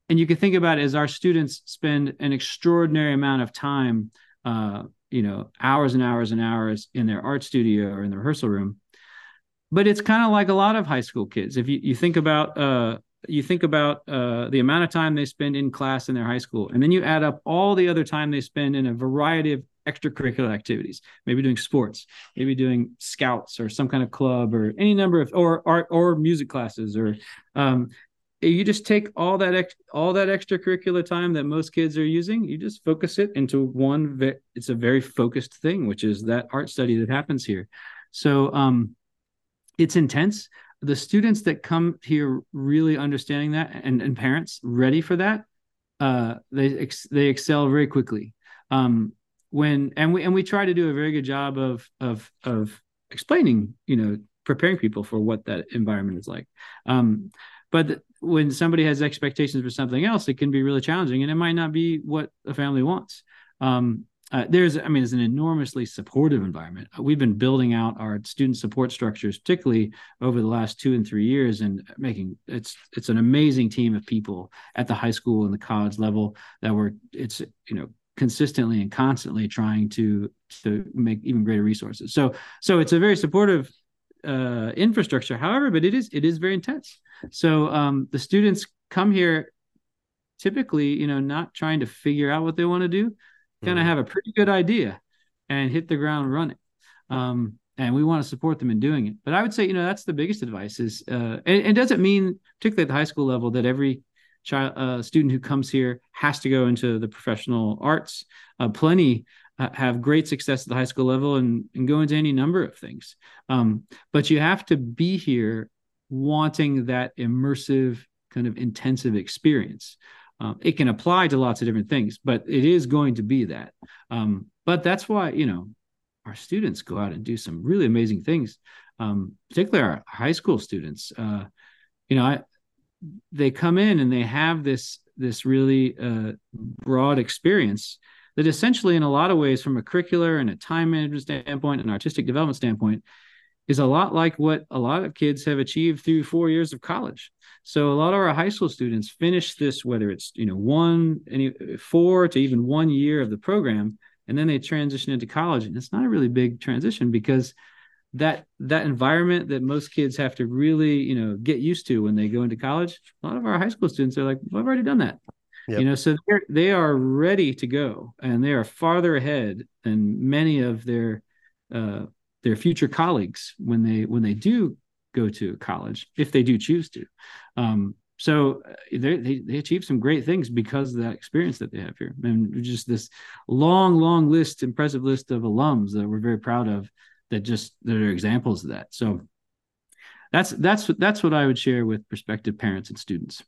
and you can think about it as our students spend an extraordinary amount of time uh you know hours and hours and hours in their art studio or in the rehearsal room. But it's kind of like a lot of high school kids. If you, you think about uh you think about uh, the amount of time they spend in class in their high school, and then you add up all the other time they spend in a variety of extracurricular activities, maybe doing sports, maybe doing scouts or some kind of club or any number of or art or music classes or um, you just take all that ex- all that extracurricular time that most kids are using you just focus it into one ve- it's a very focused thing which is that art study that happens here. So um it's intense the students that come here really understanding that and, and parents ready for that uh, they ex- they excel very quickly. Um, when and we and we try to do a very good job of of of explaining you know preparing people for what that environment is like. Um, but when somebody has expectations for something else it can be really challenging and it might not be what a family wants. Um, uh, there's i mean it's an enormously supportive environment. We've been building out our student support structures particularly over the last two and three years and making it's it's an amazing team of people at the high school and the college level that we're it's you know consistently and constantly trying to to make even greater resources. So so it's a very supportive uh, infrastructure. However but it is it is very intense. So um, the students come here typically you know not trying to figure out what they want to do kind of mm-hmm. have a pretty good idea and hit the ground running. Um, and we want to support them in doing it. But I would say, you know, that's the biggest advice is, uh, and, and doesn't mean, particularly at the high school level, that every child uh, student who comes here has to go into the professional arts. Uh, plenty uh, have great success at the high school level and, and go into any number of things. Um, but you have to be here wanting that immersive kind of intensive experience. Um, it can apply to lots of different things, but it is going to be that. Um, but that's why you know our students go out and do some really amazing things, um, particularly our high school students. Uh, you know, I, they come in and they have this this really uh, broad experience that essentially, in a lot of ways, from a curricular and a time management standpoint and artistic development standpoint, is a lot like what a lot of kids have achieved through four years of college. So a lot of our high school students finish this, whether it's you know one, any four to even one year of the program, and then they transition into college, and it's not a really big transition because that that environment that most kids have to really you know get used to when they go into college. A lot of our high school students are like, well, I've already done that. Yep. You know, so they're they are ready to go, and they are farther ahead than many of their uh, their future colleagues when they when they do go to college if they do choose to. Um, so uh, they, they achieve some great things because of that experience that they have here. And just this long long list impressive list of alums that we're very proud of that just that are examples of that. So that's that's that's what i would share with prospective parents and students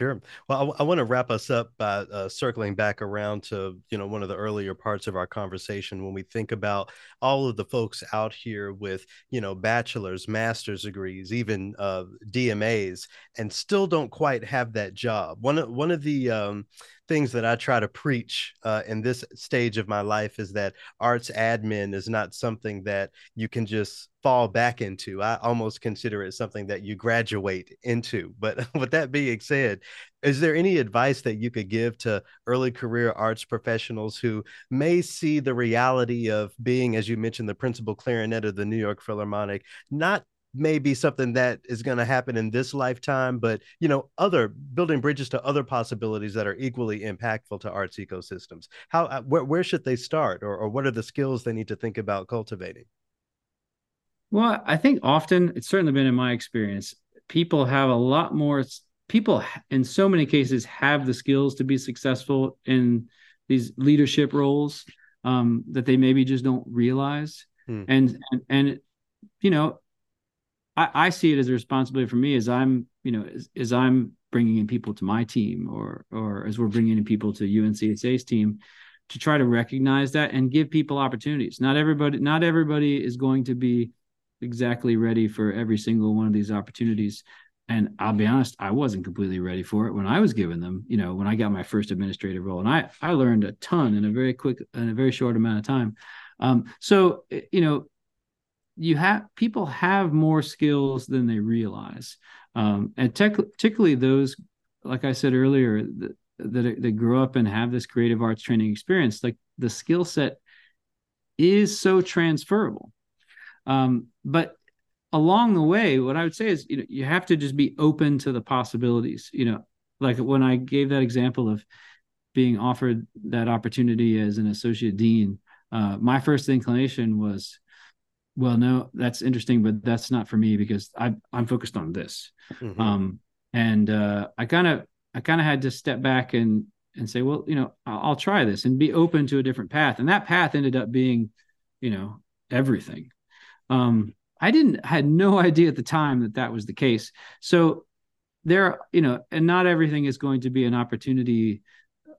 Sure. Well, I, I want to wrap us up by uh, circling back around to you know one of the earlier parts of our conversation when we think about all of the folks out here with you know bachelor's, master's degrees, even uh, DMAs, and still don't quite have that job. One of one of the um, things that I try to preach uh, in this stage of my life is that arts admin is not something that you can just fall back into. I almost consider it something that you graduate into. But with that being said, is there any advice that you could give to early career arts professionals who may see the reality of being, as you mentioned, the principal clarinet of the New York Philharmonic, not maybe something that is going to happen in this lifetime but you know other building bridges to other possibilities that are equally impactful to arts ecosystems how uh, where, where should they start or, or what are the skills they need to think about cultivating well i think often it's certainly been in my experience people have a lot more people in so many cases have the skills to be successful in these leadership roles um, that they maybe just don't realize hmm. and, and and you know I, I see it as a responsibility for me as I'm, you know, as, as I'm bringing in people to my team or or as we're bringing in people to UNCSA's team to try to recognize that and give people opportunities. Not everybody not everybody is going to be exactly ready for every single one of these opportunities. And I'll be honest, I wasn't completely ready for it when I was given them, you know, when I got my first administrative role. And I I learned a ton in a very quick in a very short amount of time. Um, so you know, you have people have more skills than they realize um, and tech, particularly those like i said earlier that, that, that grow up and have this creative arts training experience like the skill set is so transferable um, but along the way what i would say is you know you have to just be open to the possibilities you know. Like when i gave that example of being offered that opportunity as an associate dean uh, my first inclination was well no that's interesting but that's not for me because I, i'm focused on this. Mm-hmm. um, and uh, i kind of i kind of had to step back and and say well you know I'll, I'll, try this and be open to a different path. And that path ended up being you know everything um, i didn't had no idea at the time that that was the case so there you know and not everything is going to be an opportunity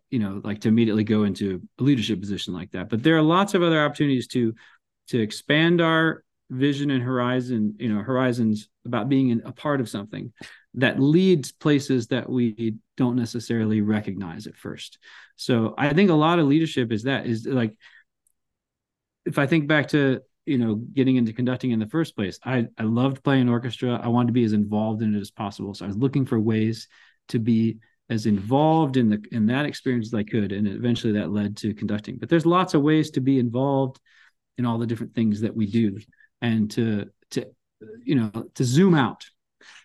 you know like to immediately go into a leadership position like that but there are lots of other opportunities to to expand our vision and horizon, you know, horizons about being a part of something that leads places that we don't necessarily recognize at first. So I think a lot of leadership is that is like if I think back to you know getting into conducting in the first place, I I loved playing orchestra. I wanted to be as involved in it as possible. So I was looking for ways to be as involved in the in that experience as I could, and eventually that led to conducting. But there's lots of ways to be involved in all the different things that we do, and to to you know to zoom out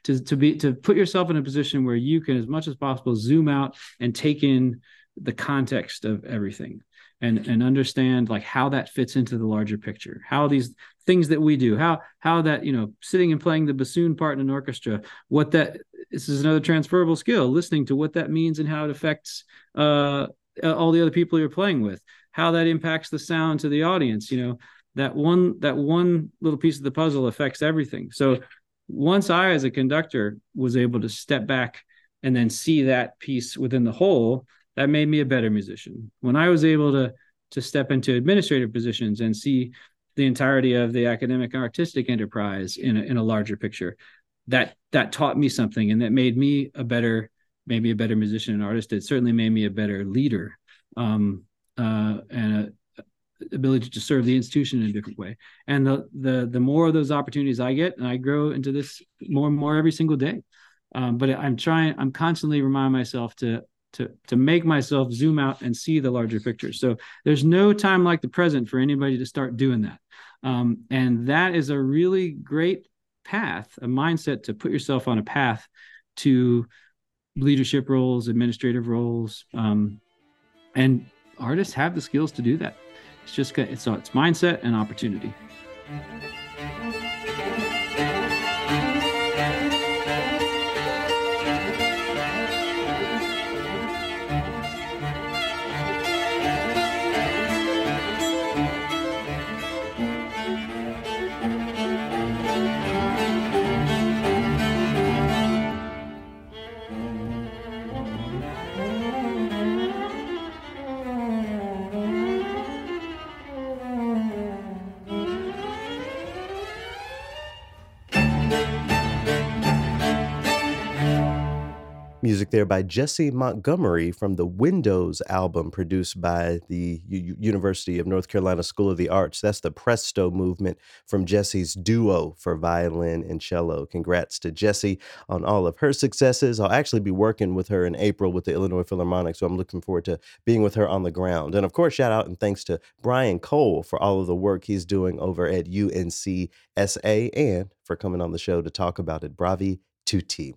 to to be to put yourself in a position where you can as much as possible zoom out and take in the context of everything and and understand like how that fits into the larger picture. How these things that we do how how that you know sitting and playing the bassoon part in an orchestra what that this is another transferable skill listening to what that means and how it affects uh all the other people you're playing with how that impacts the sound to the audience you know that one that one little piece of the puzzle affects everything. So once i as a conductor was able to step back and then see that piece within the whole that made me a better musician. When i was able to to step into administrative positions and see the entirety of the academic and artistic enterprise in a, in a larger picture that that taught me something and that made me a better maybe a better musician and artist. It certainly made me a better leader um, uh, and a ability to serve the institution in a different way. And the the the more of those opportunities i get and i grow into this more and more every single day. Um, but i'm trying i'm constantly remind myself to to to make myself zoom out and see the larger picture. So there's no time like the present for anybody to start doing that. Um, and that is a really great path, a mindset to put yourself on a path to leadership roles, administrative roles, um, and artists have the skills to do that. It's just it's it's mindset and opportunity. Music there by Jessie Montgomery from the Windows album produced by the U- University of North Carolina School of the Arts. That's the Presto movement from Jessie's duo for violin and cello. Congrats to Jessie on all of her successes. I'll actually be working with her in April with the Illinois Philharmonic, so I'm looking forward to being with her on the ground. And of course, shout out and thanks to Brian Cole for all of the work he's doing over at UNCSA and for coming on the show to talk about it. Bravi tutti.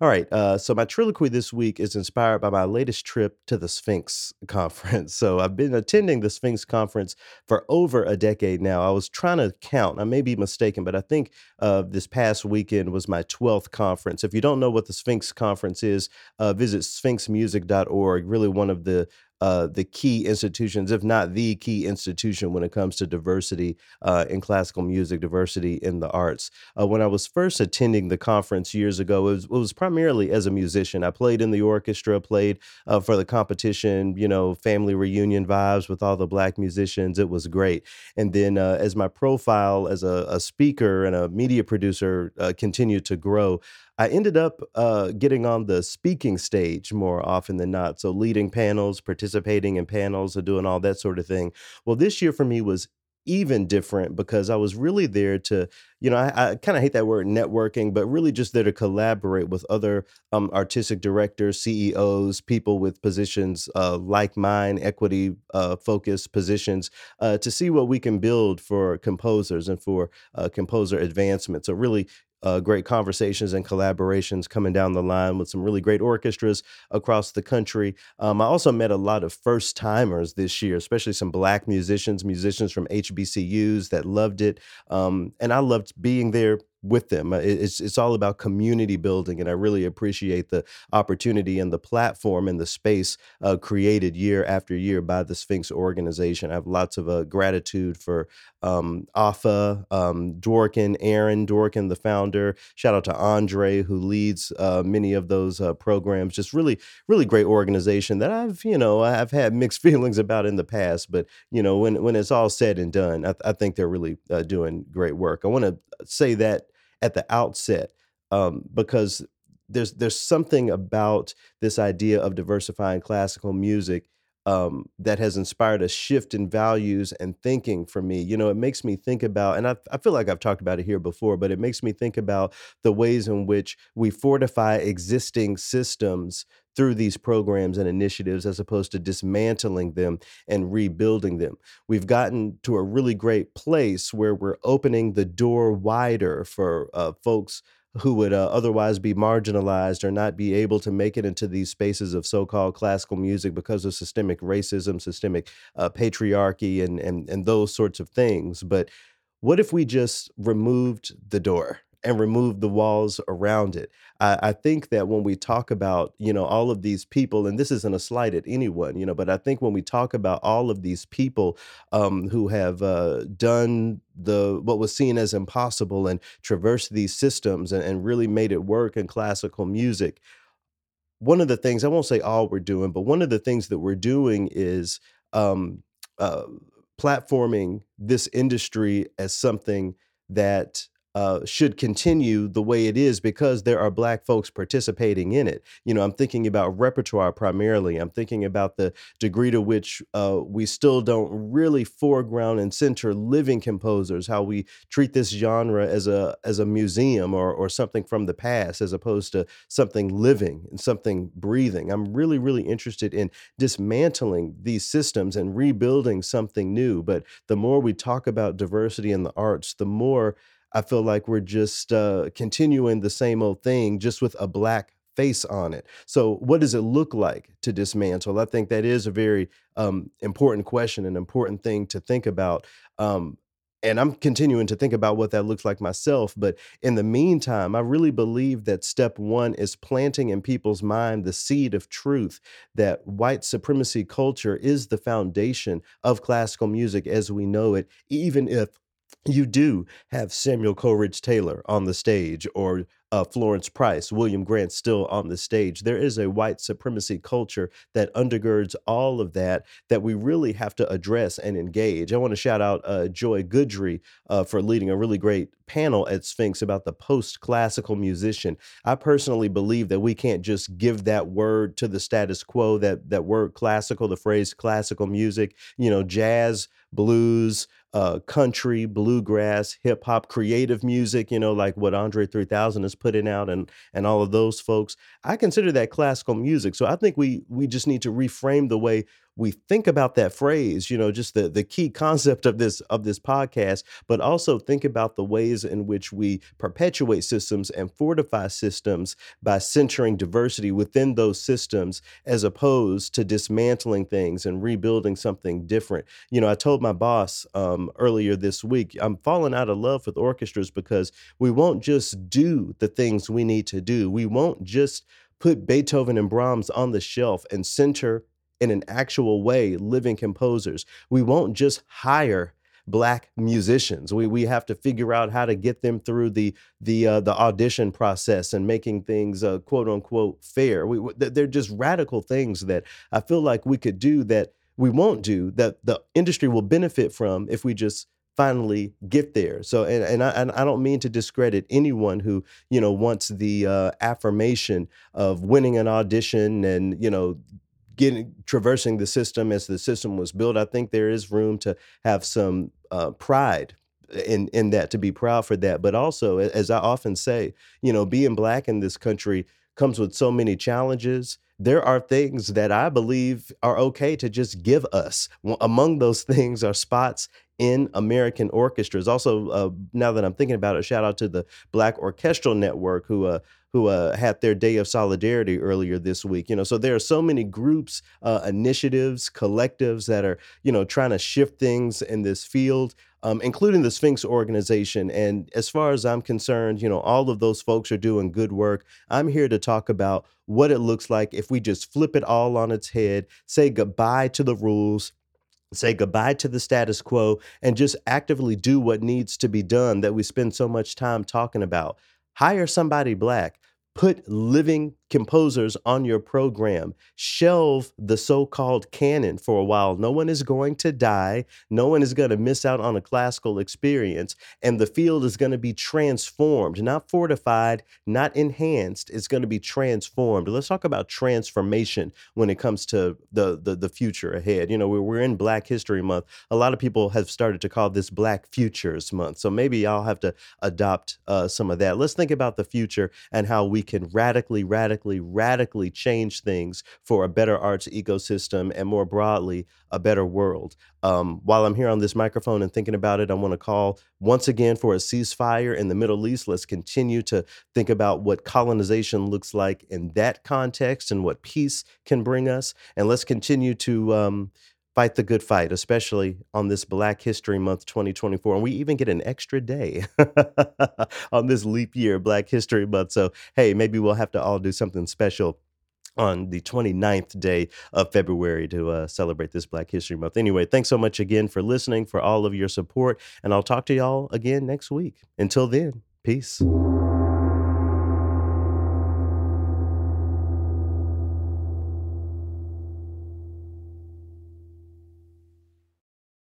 All right. Uh, so my triloquy this week is inspired by my latest trip to the Sphinx conference. So I've been attending the Sphinx conference for over a decade now. I was trying to count. I may be mistaken, but I think uh, this past weekend was my 12th conference. If you don't know what the Sphinx conference is, uh, visit sphinxmusic.org. Really one of the uh, the key institutions, if not the key institution, when it comes to diversity uh, in classical music, diversity in the arts. Uh, when I was first attending the conference years ago, it was, it was, primarily as a musician. I played in the orchestra, played uh, for the competition, you know, family reunion vibes with all the black musicians. It was great. And then uh, as my profile as a, a, speaker and a media producer continued to grow, I ended up uh, getting on the speaking stage more often than not. So, leading panels, participating in panels, and doing all that sort of thing. Well, this year for me was even different because I was really there to, you know, I, I kind of hate that word networking, but really just there to collaborate with other um, artistic directors, CEOs, people with positions uh, like mine, equity uh, focused positions, uh, to see what we can build for composers and for uh, composer advancement. So, really uh, great conversations and collaborations coming down the line with some really great orchestras across the country. Um, I also met a lot of first timers this year, especially some black musicians, musicians from HBCUs that loved it. Um, and I loved being there with them. Uh, it's it's all about community building, and I really appreciate the opportunity and the platform and the space uh, created year after year by the Sphinx organization. I have lots of uh, gratitude for um, Afa, um, Dworkin, Aaron Dworkin, the founder. Shout out to Andre, who leads uh, many of those uh, programs. Just really, really great organization that I've you know I've had mixed feelings about in the past, but you know when when it's all said and done, I, I think they're really uh, doing great work. I want to say that at the outset um, because there's there's something about this idea of diversifying classical music um, that has inspired a shift in values and thinking for me. You know, it makes me think about, and I, I feel like I've talked about it here before, but it makes me think about the ways in which we fortify existing systems through these programs and initiatives as opposed to dismantling them and rebuilding them. We've gotten to a really great place where we're opening the door wider for uh, folks who would uh, otherwise be marginalized or not be able to make it into these spaces of so-called classical music because of systemic racism, systemic uh, patriarchy, and and and those sorts of things. But what if we just removed the door? And remove the walls around it. I, I think that when we talk about, you know, all of these people, and this isn't a slight at anyone, you know, but I think when we talk about all of these people um, who have uh, done the what was seen as impossible and traversed these systems and, and really made it work in classical music, one of the things I won't say all we're doing, but one of the things that we're doing is um, uh, platforming this industry as something that uh, should continue the way it is because there are black folks participating in it. You know, I'm thinking about repertoire primarily. I'm thinking about the degree to which uh, we still don't really foreground and center living composers, how we treat this genre as a as a museum or or something from the past as opposed to something living and something breathing. I'm really really interested in dismantling these systems and rebuilding something new. But the more we talk about diversity in the arts, the more I feel like we're just uh, continuing the same old thing, just with a black face on it. So, what does it look like to dismantle? I think that is a very um, important question, an important thing to think about. Um, and I'm continuing to think about what that looks like myself. But in the meantime, I really believe that step one is planting in people's mind the seed of truth that white supremacy culture is the foundation of classical music as we know it, even if you do have Samuel Coleridge Taylor on the stage or uh, Florence Price, William Grant Still on the stage. There is a white supremacy culture that undergirds all of that that we really have to address and engage. I want to shout out uh, Joy Guidry uh, for leading a really great panel at Sphinx about the post classical musician. I personally believe that we can't just give that word to the status quo, that, that word classical, the phrase classical music, you know, jazz, blues, uh, country, bluegrass, hip hop, creative music, you know, like what Andre 3000 is putting out and and all of those folks. I consider that classical music. So I think we we just need to reframe the way we think about that phrase, you know, just the the key concept of this of this podcast, but also think about the ways in which we perpetuate systems and fortify systems by centering diversity within those systems as opposed to dismantling things and rebuilding something different. You know, I told my boss um, earlier this week, I'm falling out of love with orchestras because we won't just do the things we need to do. We won't just put Beethoven and Brahms on the shelf and center in an actual way living composers. We won't just hire black musicians. We we have to figure out how to get them through the the uh, the audition process and making things uh, quote unquote fair. We, they're just radical things that I feel like we could do that we won't do that the industry will benefit from if we just finally get there. So, and, and I, and I don't mean to discredit anyone who, you know, wants the uh, affirmation of winning an audition and, you know, getting traversing the system as the system was built. I think there is room to have some uh, pride in in that to be proud for that. But also, as I often say, you know, being black in this country comes with so many challenges. There are things that I believe are okay to just give us. Among those things are spots in American orchestras. Also, uh, now that I'm thinking about it, shout out to the Black Orchestral Network who uh, who uh, had their day of solidarity earlier this week. You know, so there are so many groups, uh, initiatives, collectives that are you know trying to shift things in this field. Um, including the Sphinx organization. And as far as I'm concerned, you know, all of those folks are doing good work. I'm here to talk about what it looks like if we just flip it all on its head, say goodbye to the rules, say goodbye to the status quo and just actively do what needs to be done that we spend so much time talking about. Hire somebody black, put living composers on your program. Shelve the so called canon for a while. No one is going to die. No one is going to miss out on a classical experience. And the field is going to be transformed, not fortified, not enhanced. It's going to be transformed. Let's talk about transformation when it comes to the, the, the future ahead. You know, we're, we're in Black History Month. A lot of people have started to call this Black Futures Month. So maybe I'll have to adopt uh, some of that. Let's think about the future and how we can radically, radically, radically change things for a better arts ecosystem and more broadly, a better world. Um, while I'm here on this microphone and thinking about it, I want to call once again for a ceasefire in the Middle East. Let's continue to think about what colonization looks like in that context and what peace can bring us. And let's continue to. Um, fight the good fight, especially on this Black History Month 2024. And we even get an extra day on this leap year, Black History Month. So, hey, maybe we'll have to all do something special on the 29th day of February to uh, celebrate this Black History Month. Anyway, thanks so much again for listening, for all of your support, and I'll talk to y'all again next week. Until then, peace.